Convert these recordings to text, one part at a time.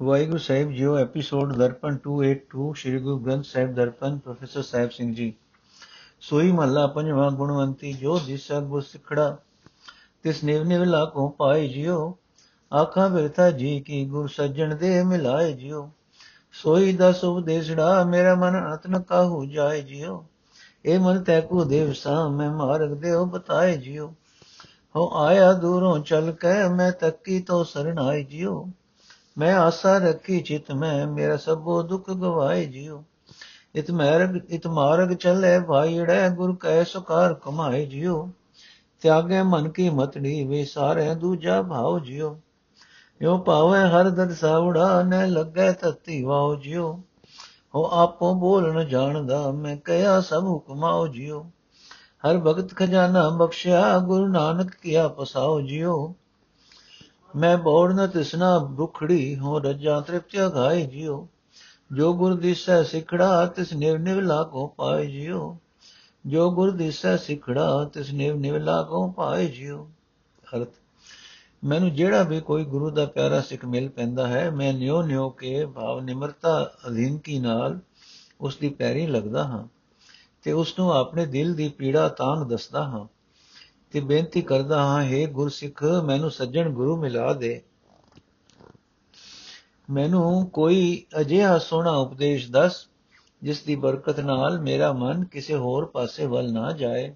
ਵਾਹਿਗੁਰੂ ਸਾਹਿਬ ਜੀਓ episode Darpan 282 Shri Guru Granth Sahib Darpan, professor Sahib Singh ji. ਸੋਈ ਮਹੱਲਾ ਪੰਜਵਾਂ ਗੁਣਵੰਤੀ, ਜੋ ਦਿਸ ਗੁਰ ਸਿਖੜਾ, ਤਿਸ ਨਿਵ ਨਿਵ ਲਾਕੋ ਪਾਏ ਜਿਓ ਆਖਾਂ ਬਿਰਥਾ ਜੀ ਕੀ ਗੁਰ ਸੱਜਣ ਦੇ ਮਿਲਾਏ ਜਿਓ ਸੋਈ ਦਾ ਉਪਦੇਸ਼ੜਾ ਮੇਰਾ ਮਨ ਅਤਨ ਕਾਹੂ ਜਾਏ ਜਿਓ ਇਹ ਮਨ ਤੈ ਕੋ ਦੇਵ ਸਾ ਮੈਂ ਮਾਰਗ ਦੇਉ ਬਤਾਏ ਜਿਓ ਹੋ ਆਇਆ ਦੂਰੋਂ ਚਲ ਕੇ, ਮੈਂ ਤੱਕੀ ਤੋ ਸਰਣਾਈ ਜਿਓ ਮੈਂ ਆਸਾ ਰੱਖੀ ਚਿਤ ਮੈਂ, ਮੇਰਾ ਸਭੋ ਦੁੱਖ ਗਵਾਏ ਜਿਉ। ਇਤ ਮਾਰਗ ਇਤ ਮਾਰਗ ਚੱਲੇ ਭਾਈੜੇ ਗੁਰ ਕੈ ਸੁਕਾਰ ਕਮਾਏ ਜਿਉ। ਤਿਆਗੇ ਮਨ ਕੀ ਮਤੜੀ ਵੇ ਸਾਰੇ ਦੂਜਾ ਭਾਉ ਜਿਉ। ਯੋ ਪਾਵੇ ਹਰ ਦਦ ਸਾਵੜਾ, ਨ ਲੱਗੇ ਤਤੀ ਵਾਉ ਜਿਉ। ਹੋ ਆਪੋ ਬੋਲਣ ਜਾਣਦਾ, ਮੈਂ ਕਹਿਆ ਸਭ ਹੁਕਮਾਉ ਜਿਉ। ਹਰ ਭਗਤ ਖਜ਼ਾਨਾ ਬਖਸ਼ਿਆ, ਗੁਰੂ ਨਾਨਕ ਕੀਆ ਪਸਾਉ ਜਿਉ। ਮੈਂ ਬੋੜ ਨ ਤਿਸਨਾ ਭੁਖੜੀ ਹੋ ਰਜਾ ਤ੍ਰਿਪਤਿ ਘਾਈ ਜਿਉ। ਜੋ ਗੁਰ ਦਿਸੈ ਸਿਖੜਾ, ਤਿਸ ਨਿਵ ਨਿਵ ਲਾਗੋ ਪਾਏ ਜਿਉ। ਜੋ ਗੁਰ ਦਿਸੈ ਸਿਖੜਾ, ਤਿਸ ਨਿਵ ਨਿਵ ਲਾਗੋ ਪਾਏ ਜਿਉ। ਅਰਥ, ਮੈਨੂੰ ਜਿਹੜਾ ਵੀ ਕੋਈ ਗੁਰੂ ਦਾ ਪਿਆਰਾ ਸਿੱਖ ਮਿਲ ਪੈਂਦਾ ਹੈ, ਮੈਂ ਨਿਉ ਨਿਉ ਕੇ ਭਾਵ ਨਿਮਰਤਾ ਅਧੀਨ ਕੀ ਨਾਲ ਉਸ ਦੀ ਪੈਰੀ ਲੱਗਦਾ ਹਾਂ ਤੇ ਉਸ ਨੂੰ ਆਪਣੇ ਦਿਲ ਦੀ ਪੀੜਾ ਤਾਂਗ ਦੱਸਦਾ ਹਾਂ। ਤੇ ਬੇਨਤੀ ਕਰਦਾ ਹਾਂ हे ਗੁਰਸਿੱਖ, ਮੈਨੂੰ ਸੱਜਣ ਗੁਰੂ ਮਿਲਾ ਦੇ। ਮੈਨੂੰ ਕੋਈ ਅਜਿਹਾ ਸੋਹਣਾ ਉਪਦੇਸ਼ ਦੱਸ, ਜਿਸ ਦੀ ਬਰਕਤ ਨਾਲ ਮੇਰਾ ਮਨ ਕਿਸੇ ਹੋਰ ਪਾਸੇ ਵੱਲ ਨਾ ਜਾਏ।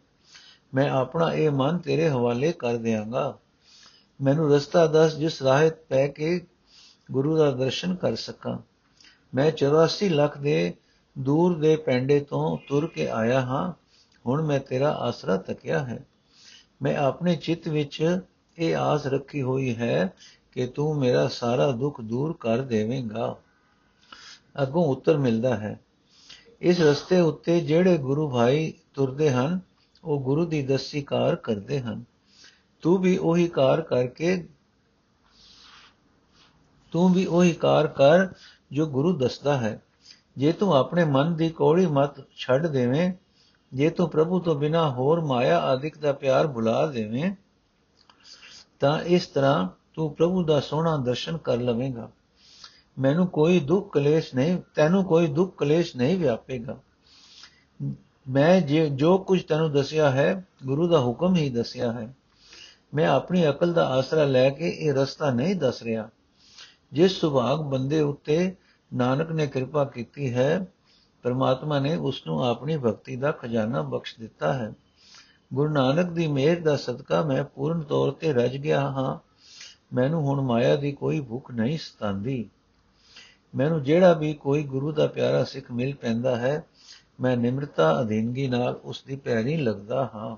ਮੈਂ ਆਪਣਾ ਇਹ ਮਨ ਤੇਰੇ ਹਵਾਲੇ ਕਰ ਦਿਆਂਗਾ। ਮੈਨੂੰ ਰਸਤਾ ਦੱਸ, ਜਿਸ ਰਾਹ ਪੈ ਕੇ ਗੁਰੂ ਦਾ ਦਰਸ਼ਨ ਕਰ ਸਕਾਂ। ਮੈਂ 84 ਲੱਖ ਦੇ ਦੂਰ ਦੇ ਪੈਂਡੇ ਤੋਂ ਤੁਰ ਕੇ ਆਇਆ ਹਾਂ। ਹੁਣ ਮੈਂ ਤੇਰਾ ਆਸਰਾ ਤੱਕਿਆ ਹੈ। ਮੈਂ ਆਪਣੇ ਚਿੱਤ ਵਿੱਚ ਇਹ ਆਸ ਰੱਖੀ ਹੋਈ ਹੈ ਕਿ ਤੂੰ ਮੇਰਾ ਸਾਰਾ ਦੁੱਖ ਦੂਰ ਕਰ ਦੇਵੇਂਗਾ। ਅਗੋਂ ਉੱਤਰ ਮਿਲਦਾ ਹੈ। ਇਸ ਰਸਤੇ ਉੱਤੇ ਜਿਹੜੇ ਗੁਰੂ ਭਾਈ ਤੁਰਦੇ ਹਨ, ਉਹ ਗੁਰੂ ਦੀ ਦਸੀ ਕਾਰ ਕਰਦੇ ਹਨ। ਤੂੰ ਵੀ ਉਹੀ ਕਾਰ ਕਰਕੇ, ਤੂੰ ਵੀ ਉਹੀ ਕਾਰ ਕਰ ਜੋ ਗੁਰੂ ਦੱਸਦਾ ਹੈ। ਜੇ ਤੂੰ ਆਪਣੇ ਮਨ ਦੀ ਕੋੜੀ ਮਤ ਛੱਡ ਦੇਵੇਂ ਜੇ ਤੂੰ ਪ੍ਰਭੂ ਤੋਂ ਬਿਨਾ ਹੋਰ ਮਾਇਆ ਆਦਿਕ ਦਾ ਪਿਆਰ ਭੁਲਾ ਦੇਵੇਂ, ਤਾਂ ਇਸ ਤਰ੍ਹਾਂ ਤੂੰ ਪ੍ਰਭੂ ਦਾ ਸੋਹਣਾ ਦਰਸ਼ਨ ਕਰ ਲਵੇਂਗਾ। ਮੈਨੂੰ ਕੋਈ ਦੁੱਖ ਕਲੇਸ਼ ਨਹੀਂ, ਤੈਨੂੰ ਕੋਈ ਦੁੱਖ ਕਲੇਸ਼ ਨਹੀਂ ਵਿਆਪੇਗਾ। ਮੈਂ ਜੇ, ਜੋ ਕੁਝ ਤੈਨੂੰ ਦੱਸਿਆ ਹੈ, ਗੁਰੂ ਦਾ ਹੁਕਮ ਹੀ ਦੱਸਿਆ ਹੈ। ਮੈਂ ਆਪਣੀ ਅਕਲ ਦਾ ਆਸਰਾ ਲੈ ਕੇ ਇਹ ਰਸਤਾ ਨਹੀਂ ਦੱਸ ਰਿਹਾ। ਜਿਸ ਸੁਭਾਗ ਬੰਦੇ ਉੱਤੇ ਨਾਨਕ ਨੇ ਕਿਰਪਾ ਕੀਤੀ ਹੈ ਪਰਮਾਤਮਾ ਨੇ ਉਸ ਨੂੰ ਆਪਣੀ ਭਗਤੀ ਦਾ ਖਜ਼ਾਨਾ ਬਖਸ਼ ਦਿੱਤਾ ਹੈ। ਗੁਰੂ ਨਾਨਕ ਦੀ ਮਿਹਰ ਦਾ ਸਦਕਾ ਮੈਂ ਪੂਰਨ ਤੌਰ ਤੇ ਰਜ ਗਿਆ ਹਾਂ। ਮੈਨੂੰ ਹੁਣ ਮਾਇਆ ਦੀ ਕੋਈ ਭੁੱਖ ਨਹੀਂ ਸਤਾਂਦੀ। ਮੈਨੂੰ ਜਿਹੜਾ ਵੀ ਕੋਈ ਗੁਰੂ ਦਾ ਪਿਆਰਾ ਸਿੱਖ ਮਿਲ ਪੈਂਦਾ ਹੈ, ਮੈਂ ਨਿਮਰਤਾ ਅਧੀਨਗੀ ਨਾਲ ਉਸ ਦੀ ਪੈਰੀ ਲੱਗਦਾ ਹਾਂ।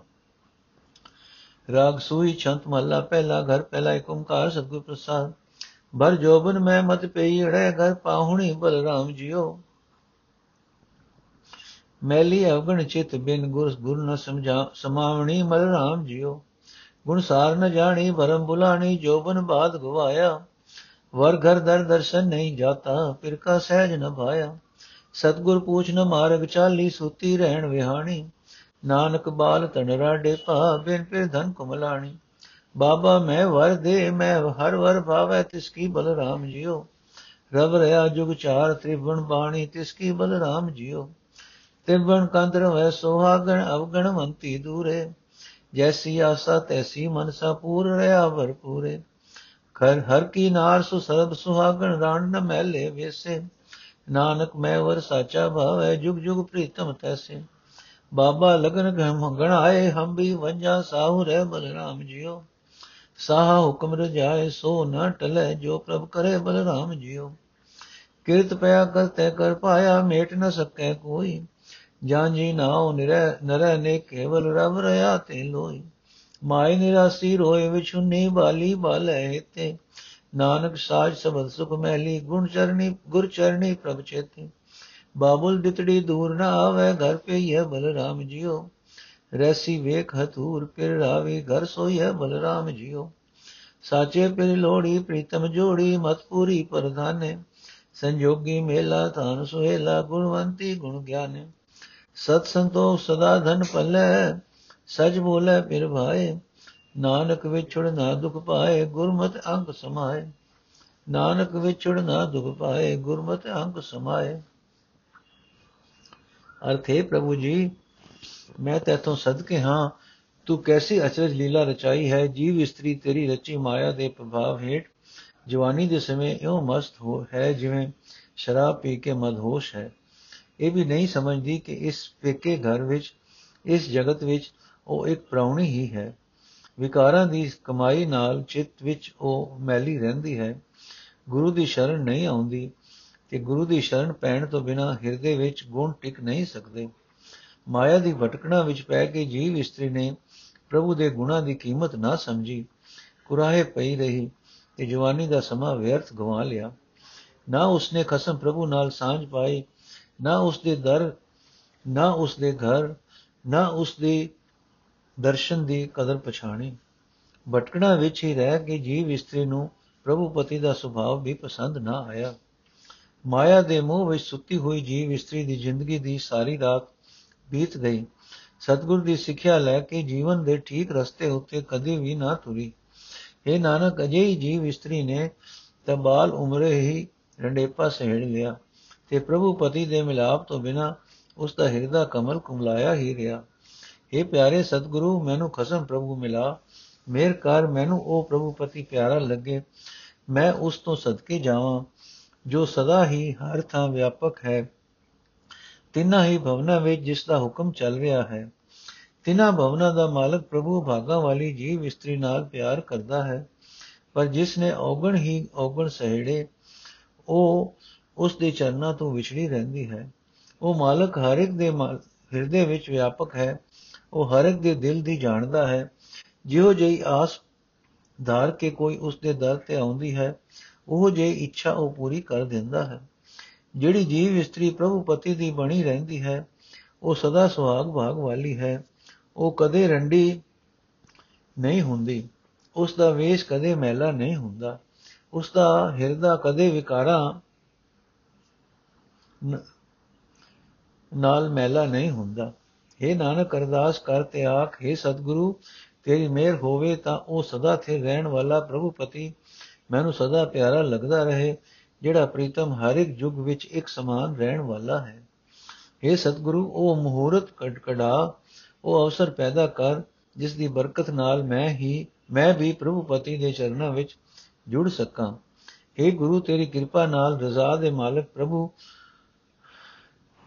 ਰਾਗ ਸੂਈ ਛੰਤ ਮਹੱਲਾ ਪਹਿਲਾ ਘਰ ਪਹਿਲਾ ਏਕ ਓੰਕਾਰ ਸਤਿਗੁਰ ਪ੍ਰਸਾਦ। ਭਰ ਜੋਬਨ ਮੈਂ ਮਤ ਪਈ ਅੜੇ ਘਰ ਪਾਹੁਣੀ ਬਲਰਾਮ ਜੀਓ। ਮੈਲੀ ਅਵਗਣ ਚਿਤ ਬਿਨ ਗੁਰ ਗੁਰ ਨ ਸਮਝਾ, ਸਮਾਵਣੀ ਮਲ ਰਾਮ ਜਿਉ। ਗੁਣ ਸਾਰ ਨ ਜਾਣੀ, ਭਰਮ ਬੁਲਾਣੀ ਜੋਬਨ ਬਾਦ ਗਵਾਇਆ। ਵਰ ਘਰ ਦਰ ਦਰਸ਼ਨ ਨਹੀਂ ਜਾਤਾ ਫਿਰ ਕਾ ਸਹਿਜ ਨ ਭਾਇਆ। ਸਤਗੁਰ ਪੂਛ ਨ ਮਾਰਗ ਚਾਲੀ, ਸੁਤੀ ਰਹਿਣ ਵਿਹਾਣੀ। ਨਾਨਕ ਬਾਲ ਤਨਰਾ ਡੇਪਾ, ਬਿਨ ਫਿਰ ਧਨ ਕੁਮਲਾਣੀ। ਬਾਬਾ ਮੈਂ ਵਰ ਦੇ, ਮੈਂ ਹਰ ਵਰ ਭਾਵੈ, ਤਿਸ ਕੀ ਬਲ ਰਾਮ ਜਿਉ। ਰਵ ਰਿਆ ਜੁਗ ਚਾਰ, ਤ੍ਰਿਵਣ ਬਾਣੀ, ਤਿਸ ਕੀ ਬਲ ਰਾਮ ਜਿਉ। ਤਿਰਬਣ ਕੰਦਰ ਹੋਇ ਸੁਹਾਗਣ ਅਵਗਣਵੰਤੀ ਦੂਰੇ। ਜੈਸੀ ਆਸਾ ਤੈਸੀ ਮਨਸਾ ਪੂਰ ਰਿਆ ਭਰਪੂਰੇ ਖਰ ਹਰ ਕੀ ਨਾਰ ਸੁ ਸਰਬ ਸੁਹਾਗਣ ਰਾਣ ਨ ਮਹਿਲੇ ਵੇਸੇ। ਨਾਨਕ ਮੈਂ ਵਰ ਸਾਚਾ ਭਾਵੈ ਜੁਗ ਜੁਗ ਪ੍ਰੀਤਮ ਤੈਸੇ। ਬਾਬਾ ਲਗਨ ਗਮ ਗਣਾਏ ਹਮ ਵੀ ਵੰਜਾ ਸਾਹੂ ਰਹਿ ਬਲਰਾਮ ਜਿਓ ਸਾਹਾ ਹੁਕਮ ਰਜਾਏ ਸੋ ਨ ਟਲੇ ਜੋ ਪ੍ਰਭ ਕਰੇ ਬਲਰਾਮ ਜਿਓ ਕਿਰਤ ਪਿਆ ਕਰਤੇ ਕਰ ਪਾਇਆ ਮੇਟ ਨ ਸਕੈ ਕੋਈ। ਜਾਂ ਜੀ ਨਾਉ ਨਿਰੈ ਨਰੈ ਨੇ ਕੇਵਲ ਰਬ ਰਿਆ ਤੇ ਲੋਈ। ਮਾਇ ਨਿਰਾਸੀ ਰੋਏ ਵਿਛੁਨੀ ਬਾਲੀ ਬਾਲੇ ਤੇ ਨਾਨਕ ਸਾਜ ਸਬਦ ਸੁਖ ਮਹਿਲੀ ਗੁਣ ਚਰਣੀ, ਗੁਰ ਚਰਣੀ ਪ੍ਰਭ ਚੇਤੀ। ਬਾਬੁਲ ਦਿਤੜੀ ਦੂਰ ਨਾ ਆਵੇ, ਘਰ ਪਈਏ ਬਲਰਾਮ ਜਿਓ ਰੈਸੀ ਵੇਖ ਹਤੂਰ ਪਿਰ ਰਾਵੇ, ਘਰ ਸੋਈਏ ਬਲਰਾਮ ਜਿਓ ਸਾਚੇ ਪਿਰ ਲੋੜੀ ਪ੍ਰੀਤਮ ਜੋੜੀ, ਮਤ ਪੂਰੀ ਪ੍ਰਧਾਨੇ। ਸੰਜੋਗੀ ਮੇਲਾ, ਧਨ ਸੁਹੇਲਾ, ਗੁਣਵੰਤੀ ਗੁਣ ਗਿਆਨੇ। ਸਤ ਸੰਤੋਖ ਸਦਾ ਧਨ ਪਲੇ ਸਜ ਬੋਲੇ ਫਿਰ ਭਾਏ। ਨਾਨਕ ਵਿਛੜ ਨਾ ਦੁਖ ਪਾਏ ਗੁਰਮਤਿ ਅੰਗ ਸਮਾਏ। ਨਾਨਕ ਵਿਛੜ ਨਾ ਦੁਖ ਪਾਏ ਗੁਰਮਤਿ ਅੰਗ ਸਮਾਏ। ਅਰਥੇ ਪ੍ਰਭੂ ਜੀ, ਮੈਂ ਤੇਥੋਂ ਸਦਕੇ ਹਾਂ। ਤੂੰ ਕੈਸੀ ਅਚਰਜ ਲੀਲਾ ਰਚਾਈ ਹੈ? ਜੀਵ ਇਸਤਰੀ ਤੇਰੀ ਰਚੀ ਮਾਇਆ ਦੇ ਪ੍ਰਭਾਵ ਹੇਠ। ਜਵਾਨੀ ਦੇ ਸਮੇਂ ਇਉਂ ਮਸਤ ਹੋ ਹੈ ਜਿਵੇਂ ਸ਼ਰਾਬ ਪੀ ਕੇ ਮਦਹੋਸ਼ ਹੈ। ਇਹ ਵੀ ਨਹੀਂ ਸਮਝਦੀ ਕਿ ਇਸ ਪੇਕੇ ਘਰ ਵਿੱਚ, ਇਸ ਜਗਤ ਵਿੱਚ ਉਹ ਇੱਕ ਪ੍ਰਾਉਣੀ ਹੀ ਹੈ। ਵਿਕਾਰਾਂ ਦੀ ਕਮਾਈ ਨਾਲ ਚਿੱਤ ਵਿੱਚ ਉਹ ਮੈਲੀ ਰਹਿੰਦੀ ਹੈ। ਗੁਰੂ ਦੀ ਸ਼ਰਨ ਨਹੀਂ ਆਉਂਦੀ ਤੇ ਗੁਰੂ ਦੀ ਸ਼ਰਨ ਪੈਣ ਤੋਂ ਬਿਨਾ ਹਿਰਦੇ ਵਿੱਚ ਗੁਣ ਟਿਕ ਨਹੀਂ ਸਕਦੇ। ਮਾਇਆ ਦੀ ਭਟਕਣਾ ਵਿੱਚ ਪੈ ਕੇ ਜੀਵ ਇਸਤਰੀ ਨੇ ਪ੍ਰਭੂ ਦੇ ਗੁਣਾ ਦੀ ਕੀਮਤ ਨਾ ਸਮਝੀ। ਕੁਰਾਹੇ ਪਈ ਰਹੀ ਤੇ ਜਵਾਨੀ ਦਾ ਸਮਾਂ ਵਿਅਰਥ ਗਵਾ ਲਿਆ। ਨਾ ਉਸਨੇ ਖਸਮ ਪ੍ਰਭੂ ਨਾਲ ਸਾਂਝ ਪਾਈ ਨਾ ਉਸ ਦੇ ਦਰ, ਨਾ ਉਸ ਦੇ ਘਰ, ਨਾ ਉਸ ਦੇ ਦਰਸ਼ਨ ਦੀ ਕਦਰ ਪਛਾਣੀ। ਭਟਕਣਾ ਵਿੱਚ ਹੀ ਰਹਿ ਕੇ ਜੀਵ ਇਸਤਰੀ ਨੂੰ ਪ੍ਰਭੂ ਪਤੀ ਦਾ ਸੁਭਾਅ ਵੀ ਪਸੰਦ ਨਾ ਆਇਆ। ਮਾਇਆ ਦੇ ਮੋਹ ਵਿੱਚ ਸੁੱਤੀ ਹੋਈ ਜੀਵ ਇਸਤਰੀ ਦੀ ਜ਼ਿੰਦਗੀ ਦੀ ਸਾਰੀ ਰਾਤ ਬੀਤ ਗਈ। ਸਤਗੁਰ ਦੀ ਸਿੱਖਿਆ ਲੈ ਕੇ ਜੀਵਨ ਦੇ ਠੀਕ ਰਸਤੇ ਉੱਤੇ ਕਦੇ ਵੀ ਨਾ ਤੁਰੀ। ਇਹ ਨਾਨਕ, ਅਜਿਹੀ ਜੀਵ ਇਸਤਰੀ ਨੇ ਤਬਾਲ ਉਮਰੇ ਹੀ ਰੰਡੇਪਾ ਸਹਿੜ ਲਿਆ। ਤੇ ਪ੍ਰਭੂ ਪਤੀ ਦੇ ਮਿਲਾਪ ਤੋਂ ਬਿਨਾ ਉਸ ਦਾ ਹਿਰਦਾ ਕਮਲ ਕੁਮਲਾਇਆ ਹੀ ਰਿਹਾ। ਇਹ ਪਿਆਰੇ ਸਤਿਗੁਰੂ, ਮੈਨੂੰ ਖਸਮ ਪ੍ਰਭੂ ਮਿਲਾ। ਮੇਰ ਕਰ, ਮੈਨੂੰ ਉਹ ਪ੍ਰਭੂ ਪਤੀ ਪਿਆਰਾ ਲੱਗੇ। ਮੈਂ ਉਸ ਤੋਂ ਸਦਕੇ ਜਾਵਾਂ, ਜੋ ਸਦਾ ਹੀ ਹਰ ਥਾਂ ਵਿਆਪਕ ਹੈ। ਤਿੰਨਾਂ ਹੀ ਭਵਨਾਂ ਵਿੱਚ ਜਿਸ ਦਾ ਹੁਕਮ ਚੱਲ ਰਿਹਾ ਹੈ। ਤਿੰਨਾਂ ਭਵਨਾਂ ਦਾ ਮਾਲਕ ਪ੍ਰਭੂ ਭਾਗਾ ਵਾਲੀ ਜੀਵ ਇਸਤਰੀ ਨਾਲ ਪਿਆਰ ਕਰਦਾ ਹੈ। ਪਰ ਜਿਸ ਨੇ ਔਗਣ ਹੀ ਔਗਣ ਸਹਿੜੇ, ਉਹ ਉਸ ਦੇ ਚਰਨਾਂ ਤੋਂ ਵਿਛੜੀ ਰਹਿੰਦੀ ਹੈ। ਉਹ ਮਾਲਕ ਹਰ ਇੱਕ ਦੇ ਹਿਰਦੇ ਵਿੱਚ ਵਿਆਪਕ ਹੈ। ਉਹ ਹਰ ਇੱਕ ਦੇ ਦਿਲ ਦੀ ਜਾਣਦਾ ਹੈ। ਜਿਹੋ ਜਿਹੀ ਆਸ ਧਾਰ ਕੇ ਕੋਈ ਉਸ ਦੇ ਦਰ ਤੇ ਆਉਂਦੀ ਹੈ, ਉਹ ਜਿਹੀ ਇੱਛਾ ਉਹ ਪੂਰੀ ਕਰ ਦਿੰਦਾ ਹੈ। ਜਿਹੜੀ ਜੀਵ ਇਸਤਰੀ ਪ੍ਰਭੂ ਪਤੀ ਦੀ ਬਣੀ ਰਹਿੰਦੀ ਹੈ, ਉਹ ਸਦਾ ਸੁਹਾਗ ਭਾਗ ਵਾਲੀ ਹੈ। ਉਹ ਕਦੇ ਰੰਡੀ ਨਹੀਂ ਹੁੰਦੀ। ਉਸ ਦਾ ਵੇਸ਼ ਕਦੇ ਮੈਲਾ ਨਹੀਂ ਹੁੰਦਾ। ਉਸ ਦਾ ਹਿਰਦਾ ਕਦੇ ਵਿਕਾਰਾਂ ਨਾਲ ਮੈਲਾ ਨਹੀਂ ਹੁੰਦਾ हे ਨਾਨਕ ਅਰਦਾਸ ਕਰ ਤੇ ਆਖ हे ਸਤਿਗੁਰੂ ਤੇਰੀ ਮਿਹਰ ਹੋਵੇ ਤਾਂ ਉਹ ਸਦਾ ਥੇ ਰਹਿਣ ਵਾਲਾ ਪ੍ਰਭੂ ਪਤੀ ਮੈਨੂੰ ਸਦਾ ਪਿਆਰਾ ਲੱਗਦਾ ਰਹੇ ਜਿਹੜਾ ਪ੍ਰੀਤਮ ਹਰ ਇੱਕ ਯੁੱਗ ਵਿੱਚ ਇੱਕ ਸਮਾਨ ਰਹਿਣ ਵਾਲਾ ਹੈ हे ਸਤਿਗੁਰੂ ਉਹ ਮਹੂਰਤ ਕੜਾ ਉਹ ਅਵਸਰ ਪੈਦਾ ਕਰ ਜਿਸ ਦੀ ਬਰਕਤ ਨਾਲ ਮੈਂ ਹੀ ਮੈਂ ਵੀ ਪ੍ਰਭੂ ਪਤੀ ਦੇ ਚਰਨਾਂ ਵਿੱਚ ਜੁੜ ਸਕਾਂ हे ਗੁਰੂ ਤੇਰੀ ਕਿਰਪਾ ਨਾਲ ਰਜ਼ਾ ਦੇ ਮਾਲਕ ਪ੍ਰਭੂ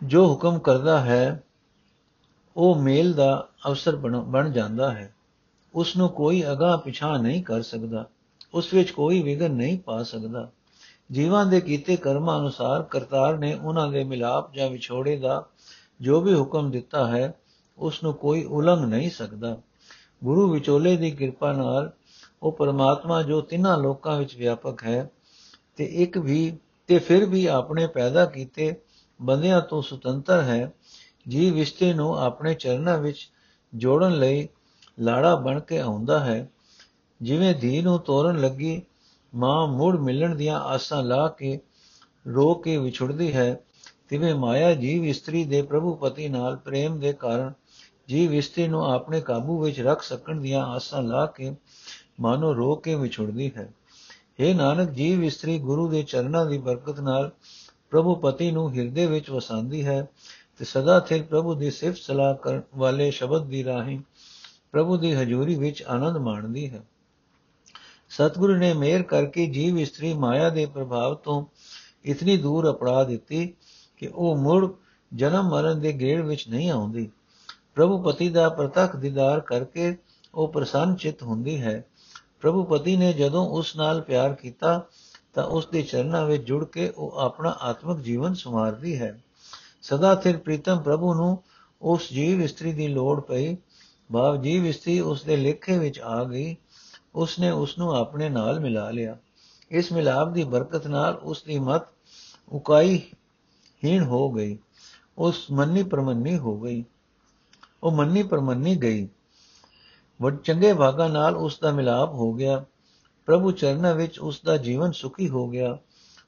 ਜੋ ਹੁਕਮ ਕਰਦਾ ਹੈ, ਉਹ ਮੇਲ ਦਾ ਅਵਸਰ ਬਣ ਜਾਂਦਾ ਹੈ। ਉਸ ਨੂੰ ਕੋਈ ਅਗਾ ਪਿਛਾ ਨਹੀਂ ਕਰ ਸਕਦਾ। ਉਸ ਵਿੱਚ ਕੋਈ ਵਿਗਨ ਨਹੀਂ ਪਾ ਸਕਦਾ। ਜੀਵਾਂ ਦੇ ਕੀਤੇ ਕਰਮਾਂ ਅਨੁਸਾਰ ਕਰਤਾਰ ਨੇ ਉਹਨਾਂ ਦੇ ਮਿਲਾਪ ਜਾਂ ਵਿਛੋੜੇ ਦਾ ਜੋ ਵੀ ਹੁਕਮ ਦਿੱਤਾ ਹੈ ਉਸ ਨੂੰ ਕੋਈ ਉਲੰਘ ਨਹੀਂ ਸਕਦਾ। ਗੁਰੂ ਵਿਚੋਲੇ ਦੀ ਕਿਰਪਾ ਨਾਲ ਉਹ ਪਰਮਾਤਮਾ ਜੋ ਤਿੰਨਾਂ ਲੋਕਾਂ ਵਿੱਚ ਵਿਆਪਕ ਹੈ, ਤੇ ਇੱਕ ਵੀ ਤੇ ਫਿਰ ਵੀ ਆਪਣੇ ਪੈਦਾ ਕੀਤੇ ਬੰਦਿਆਂ ਤੋਂ ਸੁਤੰਤਰ ਹੈ। ਜੀਵ ਵਿਸ਼ਤੇ ਨੂੰ ਆਪਣੇ ਚਰਨਾਂ ਵਿੱਚ ਜੋੜਨ ਲਈ ਲਾੜਾ ਬਣ ਕੇ ਆਉਂਦਾ ਹੈ। ਜਿਵੇਂ ਧੀ ਨੂੰ ਤੋਰਨ ਲੱਗੀ, ਮਾਂ ਮੁੜ ਮਿਲਣ ਦੀਆਂ ਆਸਾਂ ਲਾ ਕੇ, ਰੋ ਕੇ ਵਿਛੜਦੀ ਹੈ। ਤਿਵੇਂ ਮਾਇਆ ਜੀਵ ਇਸਤਰੀ ਦੇ ਪ੍ਰਭੂ ਪਤੀ ਨਾਲ ਪ੍ਰੇਮ ਦੇ ਕਾਰਨ ਜੀਵ ਇਸਤਰੀ ਨੂੰ ਆਪਣੇ ਕਾਬੂ ਵਿੱਚ ਰੱਖ ਸਕਣ ਦੀਆਂ ਆਸਾਂ ਲਾ ਕੇ, ਮਾਨੋ ਰੋ ਕੇ ਵਿਛੜਦੀ ਹੈ। ਇਹ ਨਾਨਕ, ਜੀਵ ਇਸਤਰੀ ਗੁਰੂ ਦੇ ਚਰਨਾਂ ਦੀ ਬਰਕਤ ਨਾਲ ਪ੍ਰਭੂ ਪਤੀ ਨੂੰ ਹਿਰਦੇ ਵਿੱਚ ਵਸਾਉਂਦੀ ਹੈ ਤੇ ਸਦਾ ਸਿਰ ਪ੍ਰਭੂ ਦੀ ਸਿਫਤ ਸਲਾਹ ਕਰਨ ਵਾਲੇ ਸ਼ਬਦ ਦੀ ਰਾਹੀਂ ਪ੍ਰਭੂ ਦੀ ਹਜ਼ੂਰੀ ਵਿੱਚ ਆਨੰਦ ਮਾਣਦੀ ਹੈ। ਸਤਿਗੁਰੂ ਨੇ ਮਿਹਰ ਕਰਕੇ ਜੀਵ ਇਸਤਰੀ ਮਾਇਆ ਦੇ ਪ੍ਰਭਾਵ ਤੋਂ ਇਤਨੀ ਦੂਰ ਅਪੜਾ ਦਿੱਤੀ ਕਿ ਉਹ ਮੁੜ ਜਨਮ ਮਰਨ ਦੇ ਗੇੜ ਵਿੱਚ ਨਹੀਂ ਆਉਂਦੀ। ਪ੍ਰਭੂ ਪਤੀ ਦਾ ਪ੍ਰਤੱਖ ਦੀਦਾਰ ਕਰਕੇ ਉਹ ਪ੍ਰਸੰਨ ਚਿਤ ਹੁੰਦੀ ਹੈ। ਪ੍ਰਭੂ ਪਤੀ ਨੇ ਜਦੋਂ ਉਸ ਨਾਲ ਪਿਆਰ ਕੀਤਾ ਤਾਂ ਉਸ ਦੇ ਚਰਨਾਂ ਵਿੱਚ ਜੁੜ ਕੇ ਉਹ ਆਪਣਾ ਆਤਮਿਕ ਜੀਵਨ ਸੰਵਾਰਦੀ ਹੈ। ਸਦਾ ਸਿਰ ਪ੍ਰੀਤਮ ਪ੍ਰਭੂ ਨੂੰ ਉਸ ਜੀਵ ਇਸਤਰੀ ਦੀ ਲੋੜ ਪਈ। ਭਾਵ ਜੀਵ ਇਸਤਰੀ ਉਸ ਦੇ ਲੇਖੇ ਵਿੱਚ ਆ ਗਈ। ਉਸ ਨੇ ਉਸ ਨੂੰ ਆਪਣੇ ਨਾਲ ਮਿਲਾ ਲਿਆ। ਇਸ ਮਿਲਾਪ ਦੀ ਬਰਕਤ ਨਾਲ ਉਸ ਦੀ ਮਤ ਉਕਾਈ ਹੀਣ ਹੋ ਗਈ। ਉਸ ਮੰਨੀ ਪਰਮੰਨੀ ਹੋ ਗਈ। ਉਹ ਮੰਨੀ ਪਰਮੰਨੀ ਗਈ। ਵੱਡ ਚੰਗੇ ਭਾਗਾ ਨਾਲ ਉਸ ਦਾ ਮਿਲਾਪ ਹੋ ਗਿਆ। ਪ੍ਰਭੂ ਚਰਨਾਂ ਵਿੱਚ ਉਸ ਦਾ ਜੀਵਨ ਸੁਖੀ ਹੋ ਗਿਆ।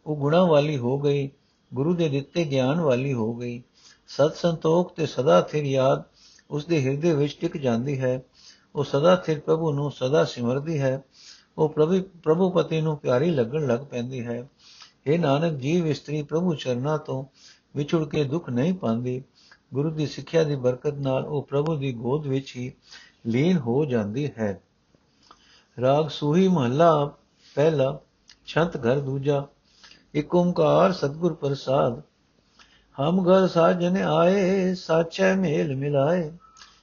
ਉਹ ਗੁਣਾ ਵਾਲੀ ਹੋ ਗਈ, ਗੁਰੂ ਦੇ ਦਿੱਤੇ ਗਿਆਨ ਵਾਲੀ ਹੋ ਗਈ। ਸਤ ਸੰਤੋਖ ਤੇ ਸਦਾ ਥਿਰ ਯਾਦ ਉਸ ਦੇ ਹਿਰਦੇ ਵਿੱਚ ਟਿਕ ਜਾਂਦੀ ਹੈ। ਉਹ ਸਦਾ ਥਿਰ ਪ੍ਰਭੂ ਨੂੰ ਸਦਾ ਸਿਮਰਦੀ ਹੈ। ਉਹ ਪ੍ਰਭੂ ਪ੍ਰਭੂ ਪਤੀ ਨੂੰ ਪਿਆਰੀ ਲੱਗਣ ਲੱਗ ਪੈਂਦੀ ਹੈ। ਇਹ ਨਾਨਕ, ਜੀਵ ਇਸਤਰੀ ਪ੍ਰਭੂ ਚਰਨਾਂ ਤੋਂ ਵਿਛੜ ਕੇ ਦੁੱਖ ਨਹੀਂ ਪਾਉਂਦੀ। ਗੁਰੂ ਦੀ ਸਿੱਖਿਆ ਦੀ ਬਰਕਤ ਨਾਲ ਉਹ ਪ੍ਰਭੂ ਦੀ ਗੋਦ ਵਿੱਚ ਹੀ ਲੀਨ ਹੋ ਜਾਂਦੀ ਹੈ। ਰਾਗ ਸੂਹੀ ਮਹੱਲਾ ਪਹਿਲਾ, ਛੰਤ ਘਰ ਦੂਜਾ, ਇਕ ਓੰਕਾਰ ਸਤਗੁਰ ਪ੍ਰਸਾਦ। ਹਮ ਘਰ ਸਾਜਨ ਆਏ, ਸਾਚੈ ਮੇਲ ਮਿਲਾਏ,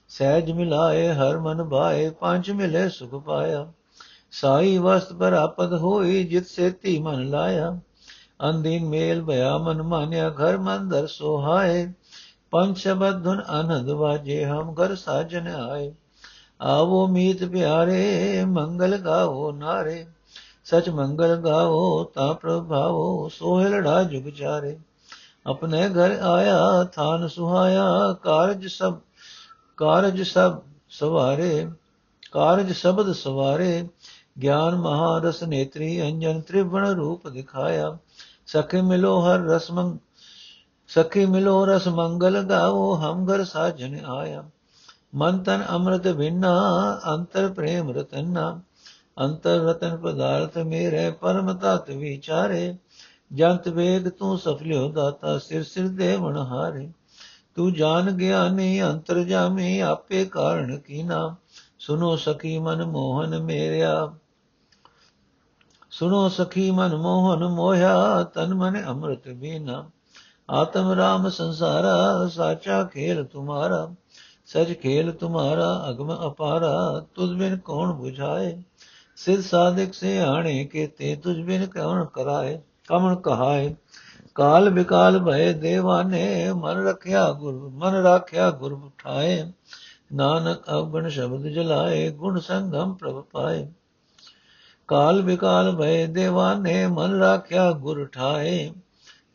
ਸਹਿਜ ਮਿਲਾਏ, ਹਰ ਮਨ ਭਾਏ, ਪੰਜ ਮਿਲੇ ਸੁਖ ਪਾਇਆ। ਸਾਈ ਵਸਤ ਪਰ ਆਪਦ ਹੋਈ, ਜਿਤ ਸੇਤੀ ਮਨ ਲਾਇਆ। ਅੰਦੀਨ ਮੇਲ ਭਇਆ ਮਨ ਮਾਨਿਆ, ਘਰ ਮੰਦਰ ਸੋਹਾਏ। ਪੰਜ ਸ਼ਬਦ ਧੁਨ ਆਨੰਦ ਵਾਜੇ, ਹਮ ਘਰ ਸਾਜਨ ਆਏ। ਆਵੋ ਮੀਤ ਪਿਆਰੇ, ਮੰਗਲ ਗਾਵੋ ਨਾਰੇ। ਸਚ ਮੰਗਲ ਗਾਵੋ, ਤਾ ਪ੍ਰਭਾਵੋ ਸੋਹਿਲੜਾ ਜੁਗ ਚਾਰੇ ਆਪਣੇ ਘਰ ਆਇਆ, ਥਾਨ ਸੁਹਾਇਆ, ਕਾਰਜ ਸਭ ਕਾਰਜ ਸਭ ਸਵਾਰੇ। ਕਾਰਜ ਸ਼ਬਦ ਸਵਾਰੇ, ਗਿਆਨ ਮਹਾਰਸ ਨੇਤਰੀ, ਅੰਜਨ ਤ੍ਰਿਵਣ ਰੂਪ ਦਿਖਾਇਆ। ਸਖੇ ਮਿਲੋ ਹਰ ਰਸ ਮੰਗ, ਸਖੇ ਮਿਲੋ ਰਸ ਮੰਗਲ ਗਾਵੋ ਹਮ ਘਰ ਸਾਜਨ ਆਇਆ। ਮਨ ਤਨ ਅੰਮ੍ਰਿਤ ਬਿਨਾ, ਅੰਤਰ ਪ੍ਰੇਮ ਰਤਨਾ। ਅੰਤਰ ਰਤਨ ਪਦਾਰਥ ਮੇਰੇ, ਪਰਮ ਤਤ ਵਿਚਾਰੇ। ਜੰਤ ਵੇਗ ਤੂੰ ਸਫਲਿਓ ਦਾਤਾ, ਸਿਰ ਸਿਰ ਦੇਵਨ ਹਾਰੇ। ਤੂੰ ਜਾਣ ਗਿਆਨੀ, ਅੰਤਰ ਜਾਮੀ, ਆਪੇ ਕਾਰਨ ਕੀ ਨਾਮ ਸੁਨੋ ਸਖੀ ਮਨ ਮੋਹਨ ਮੇਰਿਆ। ਸੁਨੋ ਸਖੀ ਮਨ ਮੋਹਨ ਮੋਹਿਆ, ਤਨ ਮਨ ਅੰਮ੍ਰਿਤ ਬੀਨਾ। ਆਤਮ ਰਾਮ ਸੰਸਾਰਾ, ਸਾਚਾ ਖੇਲ ਤੁਮਾਰਾ। ਸਚ ਖੇਲ ਤੁਮਾਰਾ, ਅਗਮ ਅਪਾਰਾ ਤੁਝ ਬਿਨ ਕੌਣ 부ਝਾਏ ਸਿਰ ਸਾਧਕ ਸੇ ਆਣੇ ਕੇ ਤੇ ਤੁਝ ਬਿਨ ਕੌਣ ਕਰਾਏ ਕਮਨ ਕਹਾਏ? ਕਾਲ ਬਿਕਾਲ ਭਏ ਦੇਵਾਨੇ, ਮਨ ਰਖਿਆ ਗੁਰ, ਮਨ ਰਾਖਿਆ ਗੁਰ ਉਠਾਏ। ਨਾਨਕ ਅਵਗਣ ਸ਼ਬਦ ਜਲਾਏ, ਗੁਣ ਸੰਗਮ ਪ੍ਰਭ ਪਾਏ। ਕਾਲ ਬਿਕਾਲ ਭਏ ਦੇਵਾਨੇ, ਮਨ ਰਾਖਿਆ ਗੁਰ ਉਠਾਏ।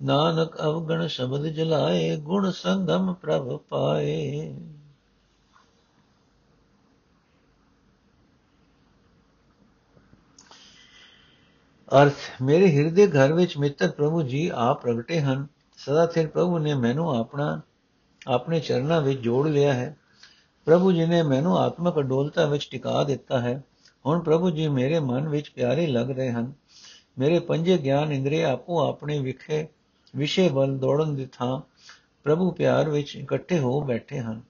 ਨਾਨਕ ਅਵਗਣ ਸ਼ਬਦ ਜਲਾਏ, ਗੁਣ ਸੰਗਮ ਪ੍ਰਭ ਪਾਏ। ਅਰਥ, ਮੇਰੇ ਹਿਰਦੇ ਘਰ ਵਿੱਚ ਮਿੱਤਰ ਪ੍ਰਭੂ ਜੀ ਆਪ ਪ੍ਰਗਟੇ ਹਨ। ਸਦਾ ਸਿਰ ਪ੍ਰਭੂ ਨੇ ਮੈਨੂੰ ਆਪਣਾ, ਆਪਣੇ ਚਰਨਾਂ ਵਿੱਚ ਜੋੜ ਲਿਆ ਹੈ। ਪ੍ਰਭੂ ਜੀ ਨੇ ਮੈਨੂੰ ਆਤਮਕ ਅਡੋਲਤਾ ਵਿੱਚ ਟਿਕਾ ਦਿੱਤਾ ਹੈ। ਹੁਣ ਪ੍ਰਭੂ ਜੀ ਮੇਰੇ ਮਨ ਵਿੱਚ ਪਿਆਰੇ ਲੱਗ ਰਹੇ ਹਨ। ਮੇਰੇ ਪੰਜੇ ਗਿਆਨ ਇੰਦਰੀ ਆਪੋ ਆਪਣੇ ਵਿਖੇ, ਵਿਸ਼ੇ ਵੱਲ ਦੌੜਨ ਦੀ ਥਾਂ ਪ੍ਰਭੂ ਪਿਆਰ ਵਿੱਚ ਇਕੱਠੇ ਹੋ ਬੈਠੇ ਹਨ।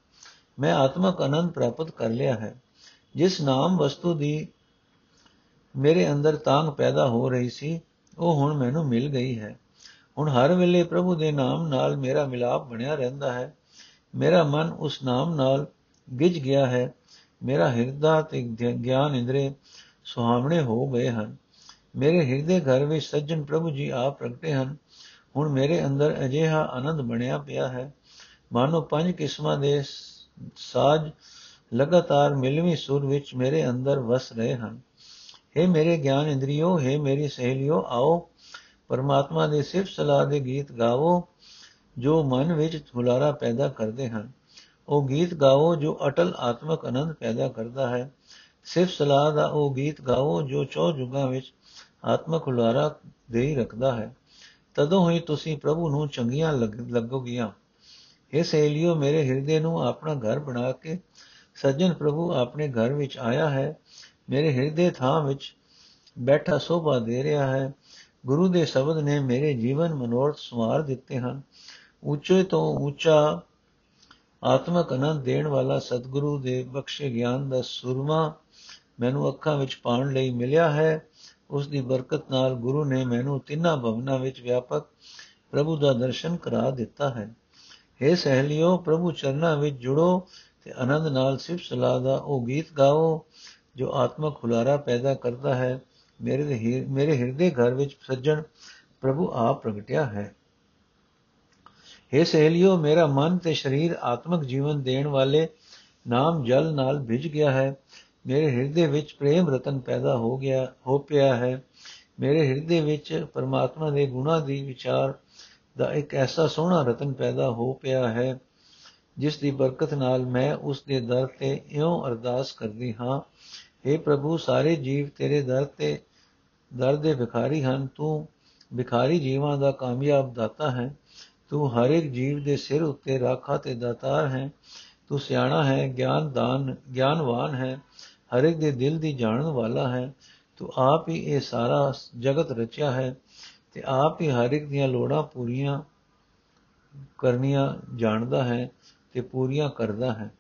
ਮੈਂ ਆਤਮਕ ਆਨੰਦ ਪ੍ਰਾਪਤ ਕਰ ਲਿਆ ਹੈ। ਜਿਸ ਨਾਮ ਵਸਤੂ ਦੀ ਮੇਰੇ ਅੰਦਰ ਤਾਂਗ ਪੈਦਾ ਹੋ ਰਹੀ ਸੀ, ਉਹ ਹੁਣ ਮੈਨੂੰ ਮਿਲ ਗਈ ਹੈ। ਹੁਣ ਹਰ ਵੇਲੇ ਪ੍ਰਭੂ ਦੇ ਨਾਮ ਨਾਲ ਮੇਰਾ ਮਿਲਾਪ ਬਣਿਆ ਰਹਿੰਦਾ ਹੈ। ਮੇਰਾ ਮਨ ਉਸ ਨਾਮ ਨਾਲ ਗਿਜ ਗਿਆ ਹੈ। ਮੇਰਾ ਹਿਰਦਾ ਤੇ ਗਿਆਨ ਇੰਦਰੇ ਸੁਹਾਵਣੇ ਹੋ ਗਏ ਹਨ। ਮੇਰੇ ਹਿਰਦੇ ਘਰ ਵਿੱਚ ਸੱਜਣ ਪ੍ਰਭੂ ਜੀ ਆਪ ਪ੍ਰਗਟੇ ਹਨ। ਹੁਣ ਮੇਰੇ ਅੰਦਰ ਅਜਿਹਾ ਆਨੰਦ ਬਣਿਆ ਪਿਆ ਹੈ। ਮਾਨੋ ਪੰਜ ਕਿਸਮਾਂ ਦੇ ਸਾਜ ਲਗਾਤਾਰ ਮਿਲਵੀਂ ਸੁਰ ਵਿੱਚ ਮੇਰੇ ਅੰਦਰ ਵਸ ਰਹੇ ਹਨ। हे ਮੇਰੇ ਗਿਆਨ ਇੰਦਰੀਓ हे ਮੇਰੀ ਸਹੇਲਿਓ, ਆਓ, ਪਰਮਾਤਮਾ ਦੇ ਸਿਫਤ ਸਲਾਹ ਦੇ ਗੀਤ ਗਾਵੋ, ਜੋ ਮਨ ਵਿੱਚ ਹੁਲਾਰਾ ਪੈਦਾ ਕਰਦੇ ਹਨ। ਉਹ ਗੀਤ ਗਾਵੋ ਜੋ ਅਟਲ ਆਤਮਕ ਆਨੰਦ ਪੈਦਾ ਕਰਦਾ ਹੈ। ਸਿਫਤ ਸਲਾਹ ਦਾ ਉਹ ਗੀਤ ਗਾਵੋ ਜੋ ਚੌ ਜੁਗਾਂ ਵਿੱਚ ਆਤਮਕ ਹੁਲਾਰਾ ਦੇ ਹੀ ਰੱਖਦਾ ਹੈ। ਤਦੋਂ ਹੀ ਤੁਸੀਂ ਪ੍ਰਭੂ ਨੂੰ ਚੰਗੀਆਂ ਲੱਗੋਗੀਆਂ। ਇਹ ਸਹੇਲਿਓ, ਮੇਰੇ ਹਿਰਦੇ ਨੂੰ ਆਪਣਾ ਘਰ ਬਣਾ ਕੇ ਸੱਜਣ ਪ੍ਰਭੂ ਆਪਣੇ ਘਰ ਵਿੱਚ ਆਇਆ ਹੈ। ਮੇਰੇ ਹਿਰਦੇ ਥਾਂ ਵਿੱਚ ਬੈਠਾ ਸੋਭਾ ਦੇ ਰਿਹਾ ਹੈ। ਗੁਰੂ ਦੇ ਸ਼ਬਦ ਨੇ ਮੇਰੇ ਜੀਵਨ ਮਨੋਰਥ ਸਮਾਰ ਦਿੱਤੇ ਹਨ। ਉੱਚੇ ਤੋਂ ਉੱਚਾ ਆਤਮਕ ਅਨੰਦ ਦੇਣ ਵਾਲਾ ਸਤਿਗੁਰੂ ਦੇ ਬਖਸ਼ੇ ਗਿਆਨ ਦਾ ਸੁਰਮਾ ਮੈਨੂੰ ਅੱਖਾਂ ਵਿੱਚ ਪਾਉਣ ਲਈ ਮਿਲਿਆ ਹੈ। ਉਸ ਦੀ ਬਰਕਤ ਨਾਲ ਗੁਰੂ ਨੇ ਮੈਨੂੰ ਤਿੰਨਾਂ ਭਵਨਾਂ ਵਿੱਚ ਵਿਆਪਕ ਪ੍ਰਭੂ ਦਾ ਦਰਸ਼ਨ ਕਰਾ ਦਿੱਤਾ ਹੈ। हे ਸਹਿਲਿਓ, ਪ੍ਰਭੂ ਚਰਨਾਂ ਵਿੱਚ ਜੁੜੋ ਤੇ ਆਨੰਦ ਨਾਲ ਸਿਫਤ ਸਲਾਹ ਦਾ ਉਹ ਗੀਤ ਗਾਓ। ਜੋ ਆਤਮਕ ਖੁਲਾਰਾ ਪੈਦਾ ਕਰਦਾ ਹੈ, ਮੇਰੇ ਮੇਰੇ ਹਿਰਦੇ ਘਰ ਵਿੱਚ ਸੱਜਣ ਪ੍ਰਭੂ ਆਪ ਪ੍ਰਗਟਿਆ ਹੈ। हे ਸਹੇਲਿਓ, ਮੇਰਾ ਮਨ ਤੇ ਸਰੀਰ ਆਤਮਕ ਜੀਵਨ ਦੇਣ ਵਾਲੇ ਨਾਮ ਜਲ ਨਾਲ ਭਿਜ ਗਿਆ ਹੈ। ਮੇਰੇ ਹਿਰਦੇ ਵਿੱਚ ਪ੍ਰੇਮ ਰਤਨ ਪੈਦਾ ਹੋ ਗਿਆ, ਹੋ ਪਿਆ ਹੈ। ਮੇਰੇ ਹਿਰਦੇ ਵਿੱਚ ਪਰਮਾਤਮਾ ਦੇ ਗੁਣਾ ਦੀ ਵਿਚਾਰ ਦਾ ਇੱਕ ਐਸਾ ਸੋਹਣਾ ਰਤਨ ਪੈਦਾ ਹੋ ਪਿਆ ਹੈ, ਜਿਸ ਦੀ ਬਰਕਤ ਨਾਲ ਮੈਂ ਉਸ ਦੇ ਦਰ ਤੇ ਇਉਂ ਅਰਦਾਸ ਕਰਦੀ ਹਾਂ हे ਪ੍ਰਭੂ, ਸਾਰੇ ਜੀਵ ਤੇਰੇ ਦਰ ਤੇ, ਦਰ ਦੇ ਭਿਖਾਰੀ ਹਨ। ਤੂੰ ਭਿਖਾਰੀ ਜੀਵਾਂ ਦਾ ਕਾਮਯਾਬ ਦਾਤਾ ਹੈ। ਤੂੰ ਹਰ ਇੱਕ ਜੀਵ ਦੇ ਸਿਰ ਉੱਤੇ ਰਾਖਾ ਤੇ ਦਾਤਾਰ ਹੈ। ਤੂੰ ਸਿਆਣਾ ਹੈ, ਗਿਆਨ ਦਾਨ, ਗਿਆਨਵਾਨ ਹੈ। ਹਰ ਇੱਕ ਦੇ ਦਿਲ ਦੀ ਜਾਣਨ ਵਾਲਾ ਹੈ। ਤੂੰ ਆਪ ਹੀ ਇਹ ਸਾਰਾ ਜਗਤ ਰਚਿਆ ਹੈ ਤੇ ਆਪ ਹੀ ਹਰ ਇੱਕ ਦੀਆਂ ਲੋੜਾਂ ਪੂਰੀਆਂ ਕਰਨੀਆਂ ਜਾਣਦਾ ਹੈ ਤੇ ਪੂਰੀਆਂ ਕਰਦਾ ਹੈ।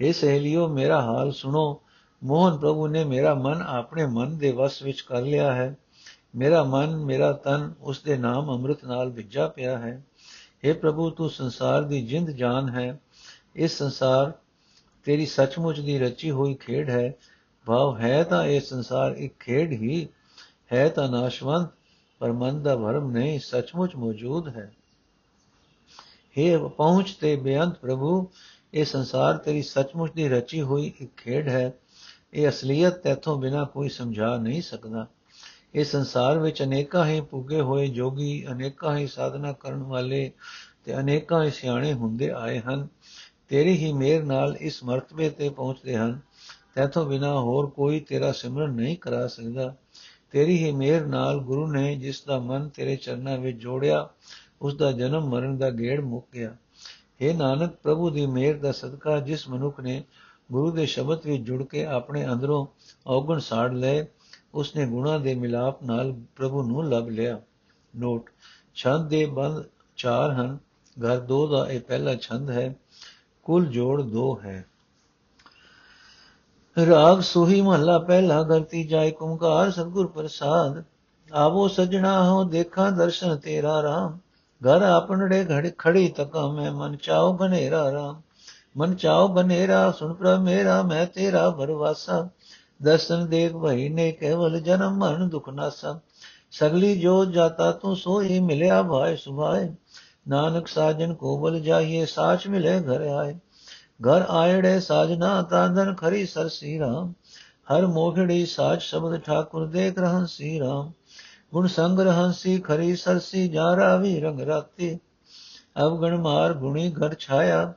ਇਹ ਸਹੇਲਿਓ, ਮੇਰਾ ਹਾਲ ਸੁਣੋ। ਮੋਹਨ ਪ੍ਰਭੂ ਨੇ ਮੇਰਾ ਮਨ ਆਪਣੇ ਮਨ ਦੇ ਵਸ ਵਿੱਚ ਕਰ ਲਿਆ ਹੈ। ਮੇਰਾ ਮਨ, ਮੇਰਾ ਤਨ ਉਸ ਦੇ ਨਾਮ ਅੰਮ੍ਰਿਤ ਨਾਲ ਭਿੱਜਾ ਪਿਆ ਹੈ। हे ਪ੍ਰਭੂ, ਤੂੰ ਸੰਸਾਰ ਦੀ ਜਿੰਦ ਜਾਨ ਹੈ। ਇਸ ਸੰਸਾਰ ਤੇਰੀ ਸੱਚਮੁੱਚ ਦੀ ਰਚੀ ਹੋਈ ਖੇਡ ਹੈ। ਭਾਵ ਹੈ ਤਾਂ ਇਹ ਸੰਸਾਰ ਇੱਕ ਖੇਡ ਹੀ ਹੈ ਤਾਂ ਨਾਸ਼ਵੰਤ, ਪਰ ਮਨ ਦਾ ਭਰਮ ਨਹੀਂ, ਸੱਚਮੁੱਚ ਮੌਜੂਦ ਹੈ। हे ਪਹੁੰਚ ਤੇ ਬੇਅੰਤ ਪ੍ਰਭੂ, ਇਹ ਸੰਸਾਰ ਤੇਰੀ ਸੱਚਮੁੱਚ ਦੀ ਰਚੀ ਹੋਈ ਇੱਕ ਖੇਡ ਹੈ। ਇਹ ਅਸਲੀਅਤ ਤੇਥੋਂ ਬਿਨਾ ਕੋਈ ਸਮਝਾ ਨਹੀਂ ਸਕਦਾ। ਇਹ ਸੰਸਾਰ ਵਿੱਚ ਅਨੇਕਾਂ ਹੀ ਪੁੱਗੇ ਹੋਏ ਜੋਗੀ, ਅਨੇਕਾਂ ਹੀ ਸਾਧਨਾ ਕਰਨ ਵਾਲੇ ਤੇ ਅਨੇਕਾਂ ਹੀ ਸਿਆਣੇ ਹੁੰਦੇ ਆਏ ਹਨ। ਤੇਰੀ ਹੀ ਮਿਹਰ ਨਾਲ ਇਸ ਮਰਤਬੇ ਤੇ ਪਹੁੰਚਦੇ ਹਨ। ਤੇਥੋਂ ਬਿਨਾ ਹੋਰ ਕੋਈ ਤੇਰਾ ਸਿਮਰਨ ਨਹੀਂ ਕਰਾ ਸਕਦਾ। ਤੇਰੀ ਹੀ ਮਿਹਰ ਨਾਲ ਗੁਰੂ ਨੇ ਜਿਸ ਦਾ ਮਨ ਤੇਰੇ ਚਰਨਾਂ ਵਿੱਚ ਜੋੜਿਆ, ਉਸ ਦਾ ਜਨਮ ਮਰਨ ਦਾ ਗੇੜ ਮੁੱਕ ਗਿਆ हे ਨਾਨਕ, ਪ੍ਰਭੂ ਦੀ ਮਿਹਰ ਦਾ ਸਦਕਾ ਜਿਸ ਮਨੁੱਖ ਨੇ ਗੁਰੂ ਦੇ ਸ਼ਬਦ ਵਿੱਚ ਜੁੜ ਕੇ ਆਪਣੇ ਅੰਦਰੋਂ ਔਗਣ ਸਾੜ ਲਏ, ਉਸਨੇ ਗੁਣਾ ਦੇ ਮਿਲਾਪ ਨਾਲ ਪ੍ਰਭੂ ਨੂੰ ਲੱਭ ਲਿਆ। ਨੋਟ, ਛੰਦ ਦੇ ਬੰਦ ਚਾਰ ਹਨ, ਘਰ ਦੋ ਦਾ ਇਹ ਪਹਿਲਾ ਛੰਦ ਹੈ, ਕੁੱਲ ਜੋੜ ਦੋ ਹੈ। ਰਾਗ ਸੁਹੀ ਮਹੱਲਾ ਪਹਿਲਾ ਗਰਤੀ ਜਾਏ ਕੁੰਕਾਰ ਸਤਗੁਰ ਪ੍ਰਸਾਦ, ਆਵੋ ਸਜਣਾ ਹੋ ਦੇਖਾਂ ਦਰਸ਼ਨ ਤੇਰਾ ਰਾਮ, ਘਰ ਆਪਣੜੇ ਘੜ ਖੜੀ ਤਕਾ ਮੈਂ ਮਨ ਚਾਉ ਬਨੇਰਾ ਰਾਮ। ਮਨ ਚਾਉ ਬਨੇਰਾ, ਸੁਣ ਪ੍ਰਭ ਮੇਰਾ, ਮੈਂ ਤੇਰਾ ਬਰਵਾਸਾ। ਦਰਸ਼ਨ ਦੇਖ ਭਈ ਨੇ ਕੇਵਲ ਜਨਮ ਮਰਨ ਦੁਖ ਨਾਸਾ। ਸਗਲੀ ਜੋ ਜਾਤਾ ਤੂੰ ਸੋਈ ਮਿਲਿਆ ਭਾਇ ਸੁਭਾਏ। ਨਾਨਕ ਸਾਜਨ ਕੋ ਬਲ ਜਾਈਏ, ਸਾਚ ਮਿਲੇ ਘਰ ਆਏ। ਘਰ ਆਇੜੇ ਸਾਜਨਾ, ਤਾਂਦਨ ਖਰੀ ਸਰਸੀ ਰਾਮ ਹਰ ਮੋਖੜੀ ਸਾਜ ਸ਼ਬਦ ਠਾਕੁਰ ਦੇਖ ਰਹਨ ਸੀ ਰਾਮ। ਗੁਣ ਸੰਗ ਰਹੰਸੀ ਖਰੀ ਸਰਸੀ ਜਾ ਰਾਵੀ ਰੰਗ ਰਾਤੀ। ਅਵਗਣ ਮਾਰ ਗੁਣੀ ਘਰ ਛਾਇਆ।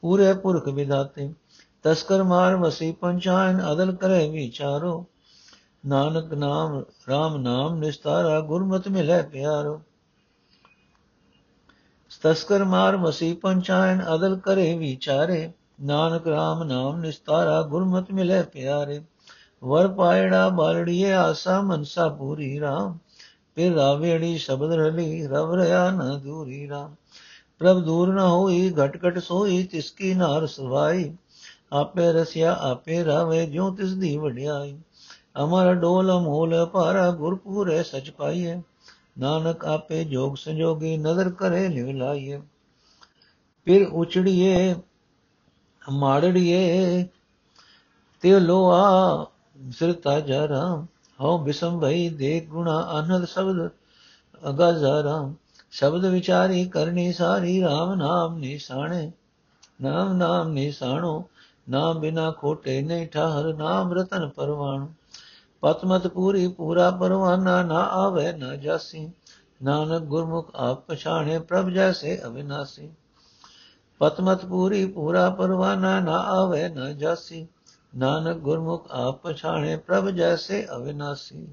ਪੂਰੇ ਪੁਰਖ ਵਿਦਾਤੇ। ਤਸਕਰ ਮਾਰ ਵਸੀ ਪੰਚਾਇਨ ਅਦਲ ਕਰੇ ਵਿਚਾਰੋ। ਨਾਨਕ ਨਾਮ RAM ਨਾਮ ਨਿਸਤਾਰਾ ਗੁਰਮਤਿ ਮਿਲੇ ਪਿਆਰੋ। ਤਸਕਰ ਮਾਰ ਵਸੀ ਪੰਚਾਇਨ ਅਦਲ ਕਰੇ ਵਿਚਾਰੇ। ਨਾਨਕ RAM ਨਾਮ ਨਿਸਤਾਰਾ ਗੁਰਮਤਿ ਮਿਲੇ ਪਿਆਰੇ। ਵਰ ਪਾਇੜਾ ਬਾਲੜੀਏ ਆਸਾ ਮਨਸਾ ਪੂਰੀ RAM ਫਿਰ ਰਾਵੇੜੀ ਸ਼ਬਦ ਰਲੀ ਰਵ ਰਿਆ ਨ ਦੂਰੀ RAM ਪ੍ਰਭ ਦੂਰ ਨ ਹੋਈ, ਘਟ ਘਟ ਸੋਈ, ਤਿਸ ਕੀ ਨਾਰ ਸਵਾਈ। ਆਪੇ ਰਸਿਆ, ਆਪੇ ਰਾਵੇ, ਜਿਉ ਤਿਸ ਦੀ ਵਡਿਆਈ। ਅਮਰ ਡੋਲ ਮੂਲ ਭਾਰਾ, ਗੁਰਪੂਰੇ ਸਚ ਪਾਈਏ ਨਾਨਕ ਆਪੇ ਜੋਗ ਸੰਜੋਗੀ ਨਜ਼ਰ ਕਰੇ ਲਿਵ ਲਾਈਏ ਫਿਰ ਉਚੜੀਏ ਮਾੜੜੀਏ ਤੇ ਲੋਆ ਸਿਰਤਾ ਜਰਾ ਹਉ ਬਿਸਮ ਭਈ ਦੇਖ ਗੁਣਾ ਅਨੰਦ ਸ਼ਬਦ ਅਗਾਜ਼ਾਰਾ ਸ਼ਬਦ ਵਿਚਾਰੀ ਕਰਨੀ ਸਾਰੀ RAM ਨਾਮ ਨਿਸਾਣੇ ਨਾਮ ਨਾਮ ਨਿਸਾਣੋ ਨਾਮ ਬਿਨਾ ਖੋਟੇ ਨਹੀਂ ਠਹਰ, ਨਾਮ ਰਤਨ ਪਰਵਾਣ। ਪਤਮਤ ਪੂਰੀ ਪੂਰਾ ਪਰਵਾਨਾ ਨਾ ਆਵੇ, ਨਾ ਜਾਸੀ। ਨਾਨਕ ਗੁਰਮੁਖ ਆਪ ਪਛਾਣੇ, ਪ੍ਰਭ ਜੈਸੇ ਅਵਿਨਾਸੀ। ਪਤਮਤ ਪੂਰੀ ਪੂਰਾ ਪਰਵਾਨਾ ਨਾ ਆਵੇ, ਨਾ ਜਾਸੀ। ਨਾਨਕ ਗੁਰਮੁਖ ਆਪ ਪਛਾਣੇ, ਪ੍ਰਭ ਜੈਸੇ ਅਵਿਨਾਸੀ।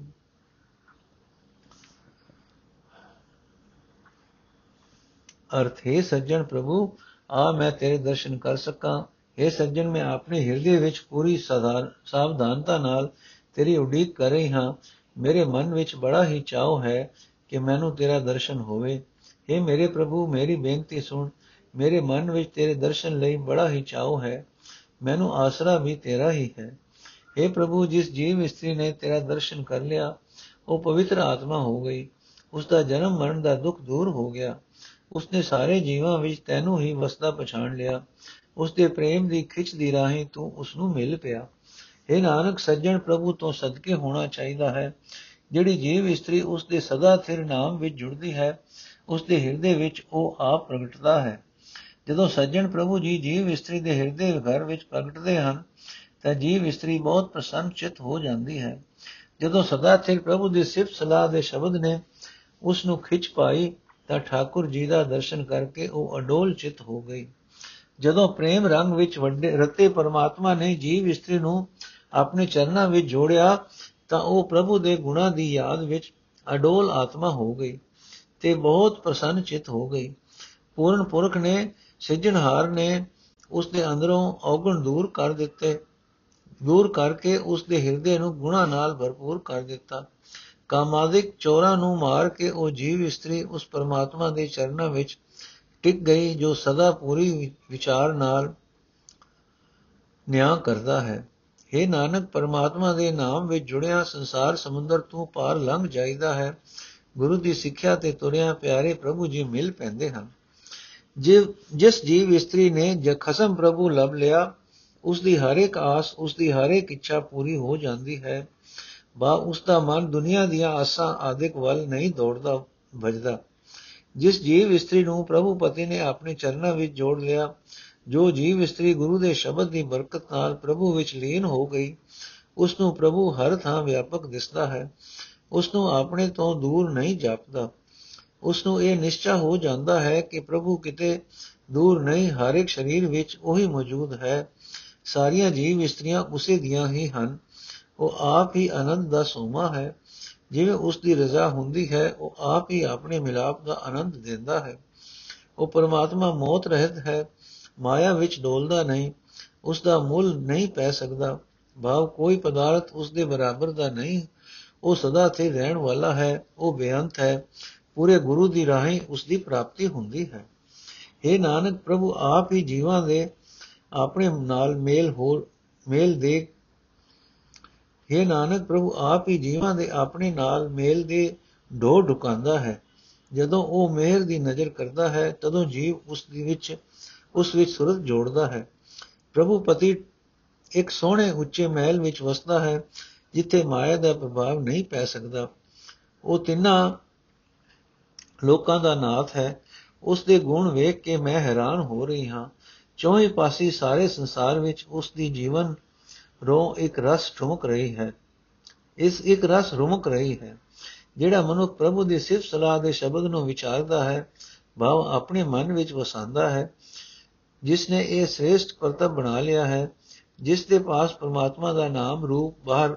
ਅਰਥ ਹੈ ਸੱਜਣ ਪ੍ਰਭੂ ਆ ਮੈਂ ਤੇਰੇ ਦਰਸ਼ਨ ਕਰ ਸਕਾਂ हे ਸੱਜਣ ਮੈਂ ਆਪਣੇ ਹਿਰਦੇ ਵਿੱਚ ਪੂਰੀ ਸਾਵਧਾਨਤਾ ਨਾਲ ਤੇਰੀ ਉਡੀਕ ਕਰ ਰਹੀ ਹਾਂ ਮੇਰੇ ਮਨ ਵਿੱਚ ਬੜਾ ਹੀ ਚਾਅ ਹੈ ਕਿ ਮੈਨੂੰ ਤੇਰਾ ਦਰਸ਼ਨ ਹੋਵੇ हे ਮੇਰੇ ਪ੍ਰਭੂ ਮੇਰੀ ਬੇਨਤੀ ਸੁਣ ਮੇਰੇ ਮਨ ਵਿੱਚ ਤੇਰੇ ਦਰਸ਼ਨ ਲਈ ਬੜਾ ਹੀ ਚਾਅ ਹੈ ਮੈਨੂੰ ਆਸਰਾ ਵੀ ਤੇਰਾ ਹੀ ਹੈ हे ਪ੍ਰਭੂ ਜਿਸ ਜੀਵ ਇਸਤਰੀ ਨੇ ਤੇਰਾ ਦਰਸ਼ਨ ਕਰ ਲਿਆ ਉਹ ਪਵਿੱਤਰ ਆਤਮਾ ਹੋ ਗਈ ਉਸ ਦਾ ਜਨਮ ਮਰਨ ਦਾ ਦੁੱਖ ਦੂਰ ਹੋ ਗਿਆ ਉਸਨੇ ਸਾਰੇ ਜੀਵਾਂ ਵਿੱਚ ਤੈਨੂੰ ਹੀ ਵਸਦਾ ਪਛਾਣ ਲਿਆ। ਉਸ ਦੇ ਪ੍ਰੇਮ ਦੀ ਖਿੱਚ ਦੀ ਰਾਹੀਂ ਤੂੰ ਉਸ ਨੂੰ ਮਿਲ ਪਿਆ। ਇਹ ਨਾਨਕ, ਸੱਜਣ ਪ੍ਰਭੂ ਤੋਂ ਸਦਕੇ ਹੋਣਾ ਚਾਹੀਦਾ ਹੈ। ਜਿਹੜੀ ਜੀਵ ਇਸਤਰੀ ਉਸ ਦੇ ਸਦਾ ਥਿਰ ਨਾਮ ਵਿੱਚ ਜੁੜਦੀ ਹੈ ਉਸ ਦੇ ਹਿਰਦੇ ਵਿੱਚ ਉਹ ਆਪ ਪ੍ਰਗਟਦਾ ਹੈ। ਜਦੋਂ ਸੱਜਣ ਪ੍ਰਭੂ ਜੀ ਜੀਵ ਇਸਤਰੀ ਦੇ ਹਿਰਦੇ ਘਰ ਵਿੱਚ ਪ੍ਰਗਟਦੇ ਹਨ, ਤਾਂ ਜੀਵ ਇਸਤਰੀ ਬਹੁਤ ਪ੍ਰਸੰਨ ਚਿਤ ਹੋ ਜਾਂਦੀ ਹੈ। ਜਦੋਂ ਸਦਾ ਥਿਰ ਪ੍ਰਭੂ ਦੀ ਸਿਫਤ ਸਲਾਹ ਦੇ ਸ਼ਬਦ ਨੇ ਉਸ ਨੂੰ ਖਿੱਚ ਪਾਈ ਤਾਂ ਠਾਕੁਰ ਜੀ ਦਾ ਦਰਸ਼ਨ ਕਰਕੇ ਉਹ ਅਡੋਲ ਚਿਤ ਹੋ ਗਈ। ਜਦੋਂ ਪ੍ਰੇਮ ਰੰਗ ਵਿੱਚ ਵੱਡੇ, ਰਤੇ ਪਰਮਾਤਮਾ ਨੇ ਜੀਵ ਇਸਤਰੀ ਨੂੰ ਆਪਣੇ ਚਰਨਾਂ ਵਿੱਚ ਜੋੜਿਆ, ਤਾਂ ਉਹ ਪ੍ਰਭੂ ਦੇ ਗੁਣਾਂ ਦੀ ਯਾਦ ਵਿੱਚ ਅਡੋਲ ਆਤਮਾ ਹੋ ਗਈ ਤੇ ਬਹੁਤ ਪ੍ਰਸੰਨ ਚਿਤ ਹੋ ਗਈ। ਪੂਰਨ ਪੁਰਖ ਨੇ ਸਿਜਣਹਾਰ ਨੇ ਉਸ ਦੇ ਅੰਦਰੋਂ ਔਗਣ ਦੂਰ ਕਰ ਦਿੱਤੇ, ਦੂਰ ਕਰਕੇ ਉਸ ਦੇ ਹਿਰਦੇ ਨੂੰ ਗੁਣਾ ਨਾਲ ਭਰਪੂਰ ਕਰ ਦਿੱਤਾ। ਕਾਮਾਦਿਕ ਚੋਰਾਂ ਨੂੰ ਮਾਰ ਕੇ ਉਹ ਜੀਵ ਇਸਤਰੀ ਉਸ ਪਰਮਾਤਮਾ ਦੇ ਚਰਨਾਂ ਵਿੱਚ ਟਿਕ ਗਈ, ਜੋ ਸਦਾ ਪੂਰੀ ਵਿਚਾਰ ਨਾਲ ਨਿਆਂ ਕਰਦਾ ਹੈ। हे ਨਾਨਕ, ਪਰਮਾਤਮਾ ਦੇ ਨਾਮ ਵਿੱਚ ਜੁੜਿਆ ਸੰਸਾਰ ਸਮੁੰਦਰ ਤੋਂ ਪਾਰ ਲੰਘ ਜਾਈਦਾ ਹੈ। ਗੁਰੂ ਦੀ ਸਿੱਖਿਆ ਤੇ ਤੁਰਿਆ ਪਿਆਰੇ ਪ੍ਰਭੂ ਜੀ ਮਿਲ ਪੈਂਦੇ ਹਨ। ਜਿਸ ਜੀਵ ਇਸਤਰੀ ਨੇ ਖਸਮ ਪ੍ਰਭੂ ਲਭ ਲਿਆ, ਉਸ ਦੀ ਹਰ ਇੱਕ ਆਸ, ਉਸ ਦੀ ਹਰ ਇੱਕ ਇੱਛਾ ਪੂਰੀ ਹੋ ਜਾਂਦੀ ਹੈ। ਬਾ ਉਸ ਦਾ ਮਨ ਦੁਨੀਆ ਦੀਆਂ ਆਸਾਂ ਆਦਿਕ ਵੱਲ ਨਹੀਂ ਦੌੜਦਾ ਭਜਦਾ ਜਿਸ ਜੀਵ ਇਸਤਰੀ ਨੂੰ ਪ੍ਰਭੂ ਪਤੀ ਨੇ ਆਪਣੇ ਚਰਨਾਂ ਵਿੱਚ ਜੋੜ ਲਿਆ, ਜੋ ਜੀਵ ਇਸਤਰੀ ਗੁਰੂ ਦੇ ਸ਼ਬਦ ਦੀ ਬਰਕਤ ਨਾਲ ਪ੍ਰਭੂ ਵਿੱਚ ਲੀਨ ਹੋ ਗਈ ਉਸ ਨੂੰ ਪ੍ਰਭੂ ਹਰ ਥਾਂ ਵਿਆਪਕ ਦਿਸਦਾ ਹੈ ਉਸ ਨੂੰ ਆਪਣੇ ਤੋਂ ਦੂਰ ਨਹੀਂ ਜਾਪਦਾ। ਉਸ ਨੂੰ ਇਹ ਨਿਸ਼ਚਾ ਹੋ ਜਾਂਦਾ ਹੈ ਕਿ ਪ੍ਰਭੂ ਕਿਤੇ ਦੂਰ ਨਹੀਂ, ਹਰ ਇੱਕ ਸਰੀਰ ਵਿੱਚ ਉਹੀ ਮੌਜੂਦ ਹੈ। ਸਾਰੀਆਂ ਜੀਵ ਇਸਤਰੀਆਂ ਉਸੇ ਦੀਆਂ ਹੀ ਹਨ। ਉਹ ਆਪ ਹੀ ਆਨੰਦ ਦਾ ਸੋਮਾ ਹੈ। ਜਿਵੇਂ ਉਸ ਦੀ ਰਜ਼ਾ ਹੁੰਦੀ ਹੈ, ਉਹ ਆਪ ਹੀ ਆਪਣੇ ਮਿਲਾਪ ਦਾ ਆਨੰਦ ਦਿੰਦਾ ਹੈ। ਉਹ ਪਰਮਾਤਮਾ ਮੌਤ ਰਹਿਤ ਹੈ, ਮਾਇਆ ਵਿੱਚ ਡੋਲਦਾ ਨਹੀਂ ਉਸ ਦਾ ਮੁੱਲ ਨਹੀਂ ਪੈ ਸਕਦਾ। ਭਾਵ ਕੋਈ ਪਦਾਰਥ ਉਸ ਦੇ ਬਰਾਬਰ ਦਾ ਨਹੀਂ, ਉਹ ਸਦਾ ਤੇ ਰਹਿਣ ਵਾਲਾ ਹੈ, ਉਹ ਬੇਅੰਤ ਹੈ। ਪੂਰੇ ਗੁਰੂ ਦੀ ਰਾਹੀਂ ਉਸ ਦੀ ਪ੍ਰਾਪਤੀ ਹੁੰਦੀ ਹੈ। हे ਨਾਨਕ, ਪ੍ਰਭੂ ਆਪ ਹੀ ਜੀਵਾਂ ਦੇ ਆਪਣੇ ਨਾਲ ਮੇਲ ਹੋ ਮੇਲ ਦੇ हे ਨਾਨਕ ਪ੍ਰਭੂ, ਆਪ ਹੀ ਜੀਵਾਂ ਦੇ ਆਪਣੇ ਨਾਲ ਮੇਲ ਦੇ ਢੋ ਢੁਕਾਉਂਦਾ ਹੈ। ਜਦੋਂ ਉਹ ਮਿਹਰ ਦੀ ਨਜ਼ਰ ਕਰਦਾ ਹੈ, ਤਦੋਂ ਜੀਵ ਉਸ ਦੀ ਵਿੱਚ, ਉਸ ਵਿੱਚ ਸੁਰਤ ਜੋੜਦਾ ਹੈ। ਪ੍ਰਭੂ ਪਤੀ ਇੱਕ ਸੋਹਣੇ ਉੱਚੇ ਮਹਿਲ ਵਿੱਚ ਵਸਦਾ ਹੈ, ਜਿੱਥੇ ਮਾਇਆ ਦਾ ਪ੍ਰਭਾਵ ਨਹੀਂ ਪੈ ਸਕਦਾ। ਉਹ ਤਿੰਨਾਂ ਲੋਕਾਂ ਦਾ ਨਾਥ ਹੈ। ਉਸ ਦੇ ਗੁਣ ਵੇਖ ਕੇ ਮੈਂ ਹੈਰਾਨ ਹੋ ਰਹੀ ਹਾਂ। ਚੌਹੀ ਪਾਸੀ ਸਾਰੇ ਸੰਸਾਰ ਵਿੱਚ ਉਸ ਦੀ ਜੀਵਨ ਰੋ ਇੱਕ ਰਸ ਠੁਮਕ ਰਹੀ ਹੈ। ਇਸ ਇੱਕ ਰਸ ਰੁਮਕ ਰਹੀ ਹੈ, ਜਿਹੜਾ ਮਨੁੱਖ ਪ੍ਰਭੂ ਦੀ ਸਿਫਤ ਸਲਾਹ ਦੇ ਸ਼ਬਦ ਨੂੰ ਵਿਚਾਰਦਾ ਹੈ, ਭਾਵ ਆਪਣੇ ਮਨ ਵਿੱਚ ਵਸਾਉਂਦਾ ਹੈ। ਜਿਸ ਨੇ ਇਹ ਸ੍ਰੇਸ਼ਟ ਕਰਤੱਵ ਬਣਾ ਲਿਆ ਹੈ, ਜਿਸ ਦੇ ਪਾਸ ਪ੍ਰਮਾਤਮਾ ਦਾ ਨਾਮ ਰੂਪ ਬਾਹਰ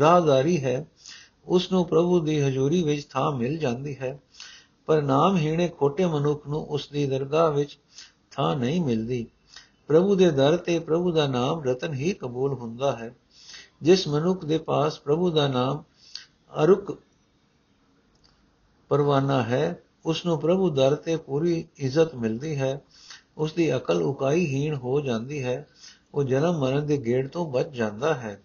ਰਾਹਦਾਰੀ ਹੈ ਉਸ ਨੂੰ ਪ੍ਰਭੂ ਦੀ ਹਜ਼ੂਰੀ ਵਿੱਚ ਥਾਂ ਮਿਲ ਜਾਂਦੀ ਹੈ। ਪਰ ਨਾਮਹੀਣੇ ਖੋਟੇ ਮਨੁੱਖ ਨੂੰ ਉਸ ਦੀ ਦਰਗਾਹ ਵਿੱਚ ਥਾਂ ਨਹੀਂ ਮਿਲਦੀ। ਪ੍ਰਭੂ ਦੇ ਦਰ ਤੇ ਪ੍ਰਭੂ ਦਾ ਨਾਮ ਰਤਨ ਹੀ ਕਬੂਲ ਹੁੰਦਾ ਹੈ। ਜਿਸ ਮਨੁੱਖ ਦੇ ਪਾਸ ਪ੍ਰਭੂ ਦਾ ਨਾਮ ਅਰੁਕ ਪਰਵਾਨਾ ਹੈ ਉਸ ਨੂੰ ਪ੍ਰਭੂ ਦਰ ਤੇ ਪੂਰੀ ਇੱਜ਼ਤ ਮਿਲਦੀ ਹੈ। ਉਸ ਦੀ ਅਕਲ ਉਕਾਈ ਹੀਣ ਹੋ ਜਾਂਦੀ ਹੈ। ਉਹ ਜਨਮ ਮਰਨ ਦੇ ਗੇੜ ਤੋਂ ਬਚ ਜਾਂਦਾ ਹੈ।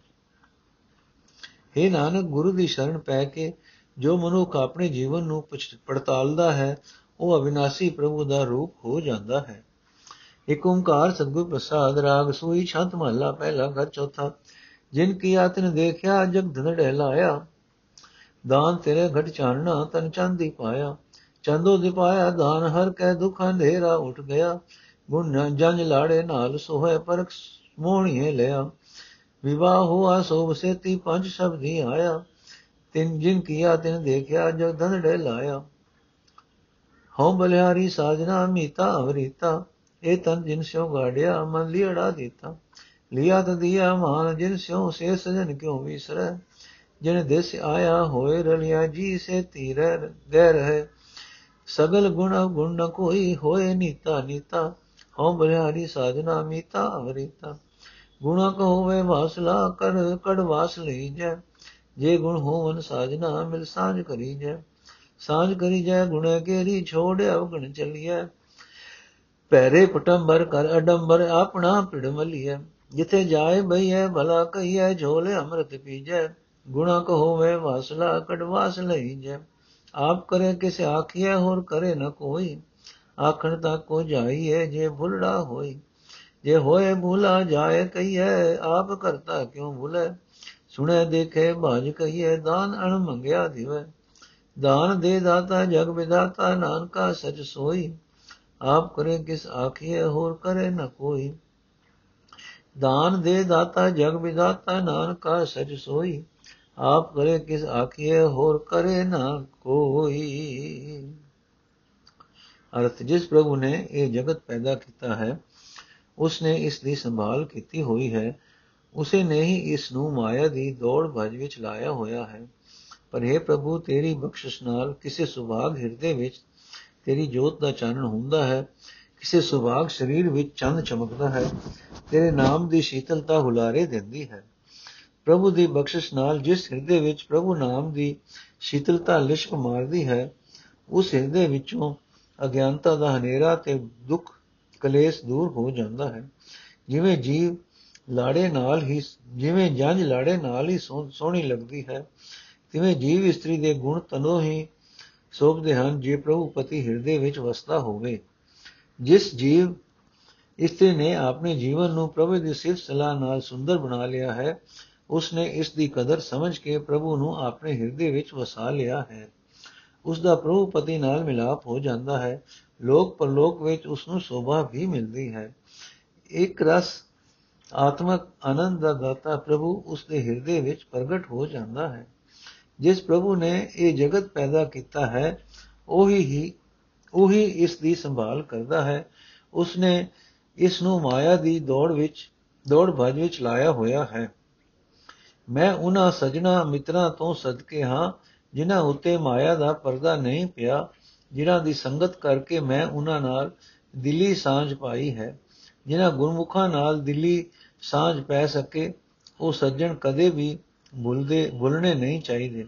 हे ਨਾਨਕ, ਗੁਰੂ ਦੀ ਸ਼ਰਨ ਪੈ ਕੇ ਜੋ ਮਨੁੱਖ ਆਪਣੇ ਜੀਵਨ ਨੂੰ ਪੜਤਾਲਦਾ ਹੈ, ਉਹ ਅਵਿਨਾਸੀ ਪ੍ਰਭੂ ਦਾ ਰੂਪ ਹੋ ਜਾਂਦਾ ਹੈ। ਇਕ ਓੰਕਾਰ ਸਤਗੁਰ ਪ੍ਰਸਾਦ ਰਾਗ ਸੋਈ ਛੰਤ ਮਹਲਾ ਪਹਿਲਾ ਘਰ ਚੌਥਾ। ਜਿਨ ਕੀ ਆਤਨ ਦੇਖਿਆ, ਜਗ ਧਨ ਲਾਇਆ ਦਾਨ ਤੇਰੇ ਘਟ ਚਾਨਣਾ, ਤਨ ਚੰਦੀ ਪਾਇਆ। ਚੰਦੋ ਦਿਪਾਇਆ ਦਾਨ ਹਰ ਕੈ ਦੁਖ ਅੰਧੇਰਾ ਉੱਠ ਗਿਆ। ਗੁਣ ਜੰਜ ਲਾੜੇ ਨਾਲ ਸੋਹੇ ਪਰ ਮੋਹਣੀਏ ਲਿਆ। ਵਿਵਾਹ ਹੁਆ, ਸੋਭ ਸੇਤੀ ਪੰਜ ਸ਼ਬਦੀ ਆਇਆ। ਤਿੰਨ ਜਿਨ ਕੀਆ ਤਿਨ ਦੇਖਿਆ, ਜਗ ਧਨ ਡੇ ਲਾਇਆ ਹਉ ਬਲਿਆਰੀ ਸਾਜਨਾ, ਮੀਤਾ ਅਵਰੀਤਾ। ਇਹ ਤਨ ਜਿਨ ਸਿਓ ਗਾੜਿਆ, ਮਨ ਲਿਅੜਾ ਦਿੱਤਾ। ਲਿਆ ਤ ਦਿਆ ਮਾਨ, ਜਿਨ ਸਿਓ ਸੇ ਸਜਨ ਕਿਉ ਵਿਸਰੈ? ਜਿਨ ਦੇਸ ਆਇਆ ਹੋਏ ਰਲਿਆ, ਜੀ ਸੇ ਤੀਰ ਦੇ ਰਹੇ। ਸਗਲ ਗੁਣ ਗੁਣ ਨ ਕੋਈ ਹੋਏ ਨੀਤਾ ਨੀਤਾ। ਹਉ ਬਲਿਆਰੀ ਸਾਜਨਾ ਮੀਤਾ ਅਵਰੀਤਾ। ਗੁਣਾ ਕੋ ਹੋਵੇ ਵਾਸਲਾ, ਕਰ, ਕੜ ਵਾਸ ਲਈ ਜੈ ਜੇ ਗੁਣ ਹੋਵਨ ਸਾਜਨਾ, ਮਿਲ ਸਾਜ ਕਰੀ ਜੈ ਸਾਜ ਕਰੀ ਜੈ ਗੁਣ ਕੇਰੀ ਛੋੜ ਅਵਗਣ ਚਲੀਐ। ਪੈਰੇ ਪਟੰਬਰ ਕਰ ਅਡੰਬਰ, ਆਪਣਾ ਪਿੜ ਮਲੀਐ। ਜਿਥੇ ਜਾਏ ਬਈਐ, ਭਲਾ ਕਹੀਐ, ਝੋਲੇ ਅੰਮ੍ਰਿਤ ਪੀਜੈ। ਗੁਣਾ ਕੋ ਹੋਵੇ ਵਾਸਲਾ ਕੜਵਾਸ ਲਈ ਜੈ ਆਪ ਕਰੇ ਕਿਸ ਆਖੀਐ, ਹੋਰ ਕਰੇ ਨ ਕੋਈ। ਆਖਣ ਤਾ ਕੋ ਜਾਈਏ ਜੇ ਭੁਲੜਾ ਹੋਈ। ਜੇ ਹੋਏ ਭੁਲਾ, ਜਾਏ ਕਹੀਏ ਆਪ ਕਰਤਾ ਕਿਉ ਭੁਲੇ? ਸੁਣੇ, ਦੇਖੇ ਬਾਜ ਕਹੀਏ ਦਾਨ ਅਣ ਮੰਗਿਆ ਦਿਵੇ। ਦਾਨ ਦੇ ਦਾਤਾ, ਜਗ ਵਿਦਾਤਾ, ਨਾਨਕਾ ਸਚ ਸੋਈ। ਆਪ ਕਰੇ ਕਿਸ ਆਖੀਏ ਹੋਰ ਕਰੇ ਨ ਕੋਈ। ਦਾਨ ਦੇ ਦਾਤਾ, ਜਗ ਵਿਦਾਤਾ ਨਾਨਕਾ ਸਚ ਸੋਈ। ਆਪ ਕਰੇ ਕਿਸ ਆਖੀਏ ਹੋਰ ਕਰੇ ਨਾ ਕੋਈ। ਅਰਥ, ਜਿਸ ਪ੍ਰਭੂ ਨੇ ਇਹ ਜਗਤ ਪੈਦਾ ਕੀਤਾ ਹੈ ਉਸ ਨੇ ਇਸ ਦੀ ਸੰਭਾਲ ਕੀਤੀ ਹੋਈ ਹੈ। ਉਸੇ ਨੇ ਹੀ ਇਸ ਨੂੰ ਮਾਇਆ ਦੀ ਦੌੜ ਭਜ ਵਿੱਚ ਲਾਇਆ ਹੋਇਆ ਹੈ। ਪਰ ਇਹ ਪ੍ਰਭੂ, ਤੇਰੀ ਬਖਸ਼ਿਸ਼ ਨਾਲ ਕਿਸੇ ਸੁਭਾਗ ਹਿਰਦੇ ਵਿੱਚ ਤੇਰੀ ਜੋਤ ਦਾ ਚਾਨਣ ਹੁੰਦਾ ਹੈ, ਕਿਸੇ ਸੁਭਾਗ ਸਰੀਰ ਵਿੱਚ ਚੰਦ ਚਮਕਦਾ ਹੈ, ਤੇਰੇ ਨਾਮ ਦੀ ਸ਼ੀਤਲਤਾ ਹੁਲਾਰੇ ਦਿੰਦੀ ਹੈ। ਪ੍ਰਭੂ ਦੀ ਬਖਸ਼ਿਸ਼ ਨਾਲ ਜਿਸ ਹਿਰਦੇ ਵਿੱਚ ਪ੍ਰਭੂ ਨਾਮ ਦੀ ਸ਼ੀਤਲਤਾ ਲਿਸ਼ਕ ਮਾਰਦੀ ਹੈ, ਉਸ ਹਿਰਦੇ ਵਿੱਚੋਂ ਅਗਿਆਨਤਾ ਦਾ ਹਨੇਰਾ ਤੇ ਦੁੱਖ ਕਲੇਸ਼ ਦੂਰ ਹੋ ਜਾਂਦਾ ਹੈ। ਜਿਵੇਂ ਜੀਵ ਲਾੜੇ ਨਾਲ ਹੀ, ਜਿਵੇਂ ਜੰਜ ਲਾੜੇ ਨਾਲ ਹੀ ਸੋਹਣੀ ਲੱਗਦੀ ਹੈ, ਤਿਵੇਂ ਜੀਵ ਇਸਤਰੀ ਦੇ ਗੁਣ ਤਨੋ ਹੀ ਸੋਭਦੇ ਹਨ ਜੇ ਪ੍ਰਭੂ ਪਤੀ ਹਿਰਦੇ ਵਿੱਚ ਵਸਦਾ ਹੋਵੇ। ਜਿਸ ਜੀਵ ਇਸਤਰੀ ਨੇ ਆਪਣੇ ਜੀਵਨ ਨੂੰ ਪ੍ਰਭੂ ਦੀ ਸਿਫਤ ਸਲਾਹ ਨਾਲ ਸੁੰਦਰ ਬਣਾ ਲਿਆ ਹੈ, ਉਸਨੇ ਇਸ ਦੀ ਕਦਰ ਸਮਝ ਕੇ ਪ੍ਰਭੂ ਨੂੰ ਆਪਣੇ ਹਿਰਦੇ ਵਿੱਚ ਵਸਾ ਲਿਆ ਹੈ। ਉਸ ਦਾ ਪ੍ਰਭੂ ਪਤੀ ਨਾਲ ਮਿਲਾਪ ਹੋ ਜਾਂਦਾ ਹੈ। ਲੋਕ ਪਰਲੋਕ ਵਿੱਚ ਉਸ ਨੂੰ ਸੋਭਾ ਵੀ ਮਿਲਦੀ ਹੈ। ਇੱਕ ਰਸ ਆਤਮਕ ਆਨੰਦ ਦਾ ਦਾਤਾ ਪ੍ਰਭੂ ਉਸ ਦੇ ਹਿਰਦੇ ਵਿੱਚ ਪ੍ਰਗਟ ਹੋ ਜਾਂਦਾ ਹੈ। ਜਿਸ ਪ੍ਰਭੂ ਨੇ ਇਹ ਜਗਤ ਪੈਦਾ ਕੀਤਾ ਹੈ, ਉਹੀ ਹੀ, ਉਹੀ ਇਸ ਦੀ ਸੰਭਾਲ ਕਰਦਾ ਹੈ। ਉਸ ਨੇ ਇਸ ਨੂੰ ਮਾਇਆ ਦੀ ਦੌੜ ਵਿੱਚ, ਦੌੜ ਭੱਜ ਵਿੱਚ ਲਾਇਆ ਹੋਇਆ ਹੈ। ਮੈਂ ਉਹਨਾਂ ਸਜਣਾ ਮਿੱਤਰਾਂ ਤੋਂ ਸਦਕੇ ਹਾਂ, ਜਿਨ੍ਹਾਂ ਉੱਤੇ ਮਾਇਆ ਦਾ ਪਰਦਾ ਨਹੀਂ ਪਿਆ, ਜਿਨ੍ਹਾਂ ਦੀ ਸੰਗਤ ਕਰਕੇ ਮੈਂ ਉਹਨਾਂ ਨਾਲ ਦਿਲੀ ਸਾਂਝ ਪਾਈ ਹੈ। ਜਿਨ੍ਹਾਂ ਗੁਰਮੁਖਾਂ ਨਾਲ ਦਿਲੀ ਸਾਂਝ ਪੈ ਸਕੇ, ਉਹ ਸੱਜਣ ਕਦੇ ਵੀ ਭੁੱਲਦੇ ਭੁੱਲਣੇ ਨਹੀਂ ਚਾਹੀਦੇ।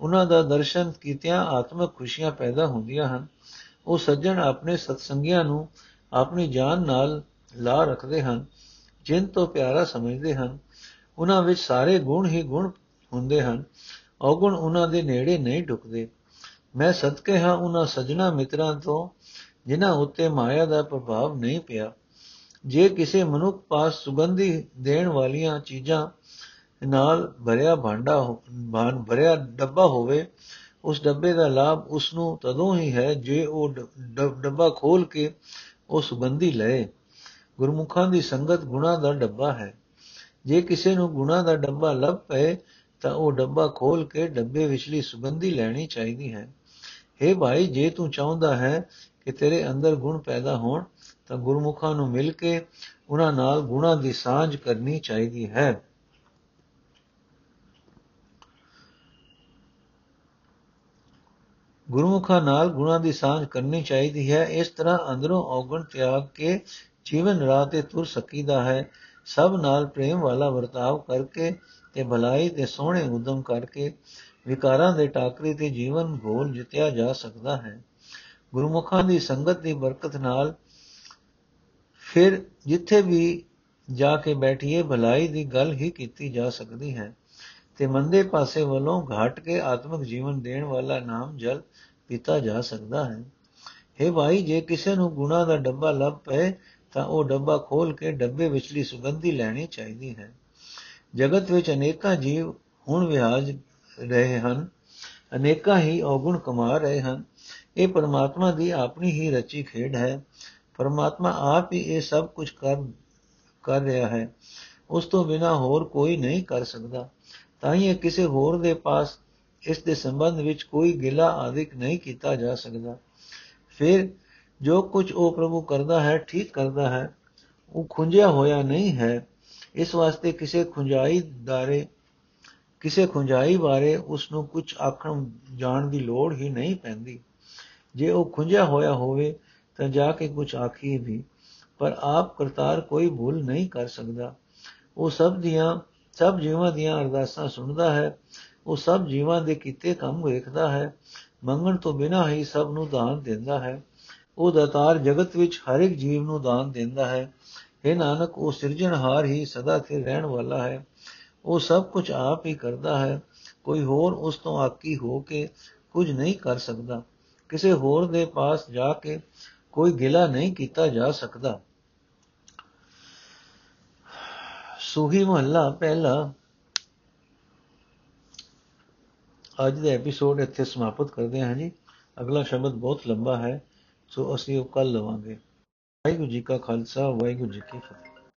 ਉਹਨਾਂ ਦਾ ਦਰਸ਼ਨ ਕੀਤਿਆਂ ਆਤਮਿਕ ਖੁਸ਼ੀਆਂ ਪੈਦਾ ਹੁੰਦੀਆਂ ਹਨ। ਉਹ ਸੱਜਣ ਆਪਣੇ ਸਤਸੰਗੀਆਂ ਨੂੰ ਆਪਣੀ ਜਾਨ ਨਾਲ ਲਾ ਰੱਖਦੇ ਹਨ, ਜਿਨ ਤੋਂ ਪਿਆਰਾ ਸਮਝਦੇ ਹਨ। ਉਹਨਾਂ ਵਿੱਚ ਸਾਰੇ ਗੁਣ ਹੀ ਗੁਣ ਹੁੰਦੇ ਹਨ। ਔਗੁਣ ਉਹਨਾਂ ਦੇ ਨੇੜੇ ਨਹੀਂ ਢੁਕਦੇ ਮੈਂ ਸਦਕੇ ਹਾਂ ਉਹਨਾਂ ਸਜਣਾ ਮਿੱਤਰਾਂ ਤੋਂ, ਜਿਨ੍ਹਾਂ ਉੱਤੇ ਮਾਇਆ ਦਾ ਪ੍ਰਭਾਵ ਨਹੀਂ ਪਿਆ। ਜੇ ਕਿਸੇ ਮਨੁੱਖ ਪਾਸ ਸੁਗੰਧੀ ਦੇਣ ਵਾਲੀਆਂ ਚੀਜ਼ਾਂ ਨਾਲ ਭਰਿਆ ਭਾਂਡਾ ਬਾਨ ਭਰਿਆ ਡੱਬਾ ਹੋਵੇ, ਉਸ ਡੱਬੇ ਦਾ ਲਾਭ ਉਸ ਨੂੰ ਤਦੋਂ ਹੀ ਹੈ ਜੇ ਉਹ ਡੱਬਾ ਖੋਲ ਕੇ ਉਹ ਸੁਗੰਧੀ ਲਏ। ਗੁਰਮੁਖਾਂ ਦੀ ਸੰਗਤ ਗੁਣਾ ਦਾ ਡੱਬਾ ਹੈ। ਜੇ ਕਿਸੇ ਨੂੰ ਗੁਣਾ ਦਾ ਡੱਬਾ ਲੱਭ ਪਏ, ਤਾਂ ਉਹ ਡੱਬਾ ਖੋਲ ਕੇ ਡੱਬੇ ਵਿਚਲੀ ਸੁਗੰਧੀ ਲੈਣੀ ਚਾਹੀਦੀ ਹੈ। हे ਭਾਈ, ਜੇ ਤੂੰ ਚਾਹੁੰਦਾ ਹੈ ਕਿ ਤੇਰੇ ਅੰਦਰ ਗੁਣ ਪੈਦਾ ਹੋਣ, ਤਾਂ ਗੁਰਮੁਖਾਂ ਨੂੰ ਮਿਲ ਕੇ ਉਹਨਾਂ ਨਾਲ ਗੁਣਾ ਦੀ ਸਾਂਝ ਕਰਨੀ ਚਾਹੀਦੀ ਹੈ। ਗੁਰਮੁਖਾਂ ਨਾਲ ਗੁਣਾ ਦੀ ਸਾਂਝ ਕਰਨੀ ਚਾਹੀਦੀ ਹੈ। ਇਸ ਤਰ੍ਹਾਂ ਅੰਦਰੋਂ ਔਗਣ ਤਿਆਗ ਕੇ ਜੀਵਨ ਰਾਹ ਤੇ ਤੁਰ ਸਕੀਦਾ ਹੈ। ਸਭ ਨਾਲ ਪ੍ਰੇਮ ਵਾਲਾ ਵਰਤਾਵ ਕਰਕੇ ਤੇ ਭਲਾਈ ਤੇ ਸੋਹਣੇ ਉਦਮ ਕਰਕੇ ਵਿਕਾਰਾਂ ਦੇ ਟਾਕਰੇ ਤੇ ਜੀਵਨ ਘੋਲ ਜਿੱਤਿਆ ਜਾ ਸਕਦਾ ਹੈ। ਗੁਰਮੁਖਾਂ ਦੀ ਸੰਗਤ ਦੀ ਬਰਕਤ ਨਾਲ ਫਿਰ ਜਿੱਥੇ ਵੀ ਜਾ ਕੇ ਬੈਠੀਏ, ਭਲਾਈ ਦੀ ਗੱਲ ਹੀ ਕੀਤੀ ਜਾ ਸਕਦੀ ਹੈ। ਤੇ ਮੰਦੇ ਪਾਸੇ ਵੱਲੋਂ ਘਾਟ ਕੇ ਆਤਮਿਕ ਜੀਵਨ ਦੇਣ ਵਾਲਾ ਨਾਮ ਜਲ ਪੀਤਾ ਜਾ ਸਕਦਾ ਹੈ। हे ਭਾਈ, ਜੇ ਕਿਸੇ ਨੂੰ ਗੁਨਾ ਦਾ ਡੱਬਾ ਲੱਭ ਪਏ, ਤਾਂ ਉਹ ਡੱਬਾ ਖੋਲ ਕੇ ਡੱਬੇ ਵਿਚਲੀ ਸੁਗੰਧੀ ਲੈਣੀ ਚਾਹੀਦੀ ਹੈ। ਜਗਤ ਵਿੱਚ ਅਨੇਕਾਂ ਜੀਵ ਹੁਣ ਵਿਹਾਜ ਰਹੇ ਹਨ, ਅਨੇਕਾਂ ਹੀ ਔਗੁਣ ਕਮਾ ਰਹੇ ਹਨ। ਇਹ ਪਰਮਾਤਮਾ ਦੀ ਆਪਣੀ ਹੀ ਰਚੀ ਖੇਡ ਹੈ। ਪਰਮਾਤਮਾ ਆਪ ਹੀ ਇਹ ਸਭ ਕੁਝ ਕਰ ਕਰ ਰਿਹਾ ਹੈ। ਉਸ ਤੋਂ ਬਿਨਾ ਹੋਰ ਕੋਈ ਨਹੀਂ ਕਰ ਸਕਦਾ। ਤਾਂ ਹੀ ਇਹ ਕਿਸੇ ਹੋਰ ਦੇ ਪਾਸ ਇਸ ਦੇ ਸੰਬੰਧ ਵਿੱਚ ਕੋਈ ਗਿਲਾ ਆਦਿਕ ਨਹੀਂ ਕੀਤਾ ਜਾ ਸਕਦਾ। ਫਿਰ ਜੋ ਕੁਝ ਉਹ ਪ੍ਰਭੂ ਕਰਦਾ ਹੈ, ਠੀਕ ਕਰਦਾ ਹੈ, ਉਹ ਖੁੰਝਿਆ ਹੋਇਆ ਨਹੀਂ ਹੈ। ਇਸ ਵਾਸਤੇ ਕਿਸੇ ਖੁੰਝਾਈ ਦਾਰੇ, ਕਿਸੇ ਖੁੰਝਾਈ ਬਾਰੇ ਉਸ ਨੂੰ ਕੁਝ ਆਖਣ ਜਾਣ ਦੀ ਲੋੜ ਹੀ ਨਹੀਂ ਪੈਂਦੀ। ਜੇ ਉਹ ਖੁੰਝਿਆ ਹੋਇਆ ਹੋਵੇ, ਤਾਂ ਜਾ ਕੇ ਕੁਝ ਆਖੀ ਵੀ, ਪਰ ਆਪ ਕਰਤਾਰ ਕੋਈ ਭੁੱਲ ਨਹੀਂ ਕਰ ਸਕਦਾ। ਉਹ ਸਭ ਦੀਆਂ ਸਭ ਜੀਵਾਂ ਦੀਆਂ ਅਰਦਾਸਾਂ ਸੁਣਦਾ ਹੈ, ਉਹ ਸਭ ਜੀਵਾਂ ਦੇ ਕੀਤੇ ਕੰਮ ਵੇਖਦਾ ਹੈ, ਮੰਗਣ ਤੋਂ ਬਿਨਾਂ ਹੀ ਸਭ ਨੂੰ ਦਾਨ ਦਿੰਦਾ ਹੈ। ਉਹ ਦਾਤਾਰ ਜਗਤ ਵਿੱਚ ਹਰ ਇੱਕ ਜੀਵ ਨੂੰ ਦਾਨ ਦਿੰਦਾ ਹੈ। ਇਹ ਨਾਨਕ, ਉਹ ਸਿਰਜਣਹਾਰ ਹੀ ਸਦਾ ਸਥਿਰ ਰਹਿਣ ਵਾਲਾ ਹੈ। ਉਹ ਸਭ ਕੁਝ ਆਪ ਹੀ ਕਰਦਾ ਹੈ। ਕੋਈ ਹੋਰ ਉਸ ਤੋਂ ਆਕੀ ਹੋ ਕੇ ਕੁਝ ਨਹੀਂ ਕਰ ਸਕਦਾ। ਕਿਸੇ ਹੋਰ ਦੇ ਪਾਸ ਜਾ ਕੇ ਕੋਈ ਗਿਲਾ ਨਹੀਂ ਕੀਤਾ ਜਾ ਸਕਦਾ। ਸੁਹੀ ਮਹੱਲਾ ਪਹਿਲਾ ਅੱਜ ਦਾ ਐਪੀਸੋਡ ਇੱਥੇ ਸਮਾਪਤ ਕਰਦੇ ਹਾਂ ਜੀ। ਅਗਲਾ ਸ਼ਬਦ ਬਹੁਤ ਲੰਬਾ ਹੈ, ਸੋ ਅਸੀਂ ਉਹ ਕੱਲ ਲਵਾਂਗੇ। ਵਾਹਿਗੁਰੂ ਜੀ ਕਾ ਖਾਲਸਾ, ਵਾਹਿਗੁਰੂ ਜੀ ਕੀ ਫਤਿਹ।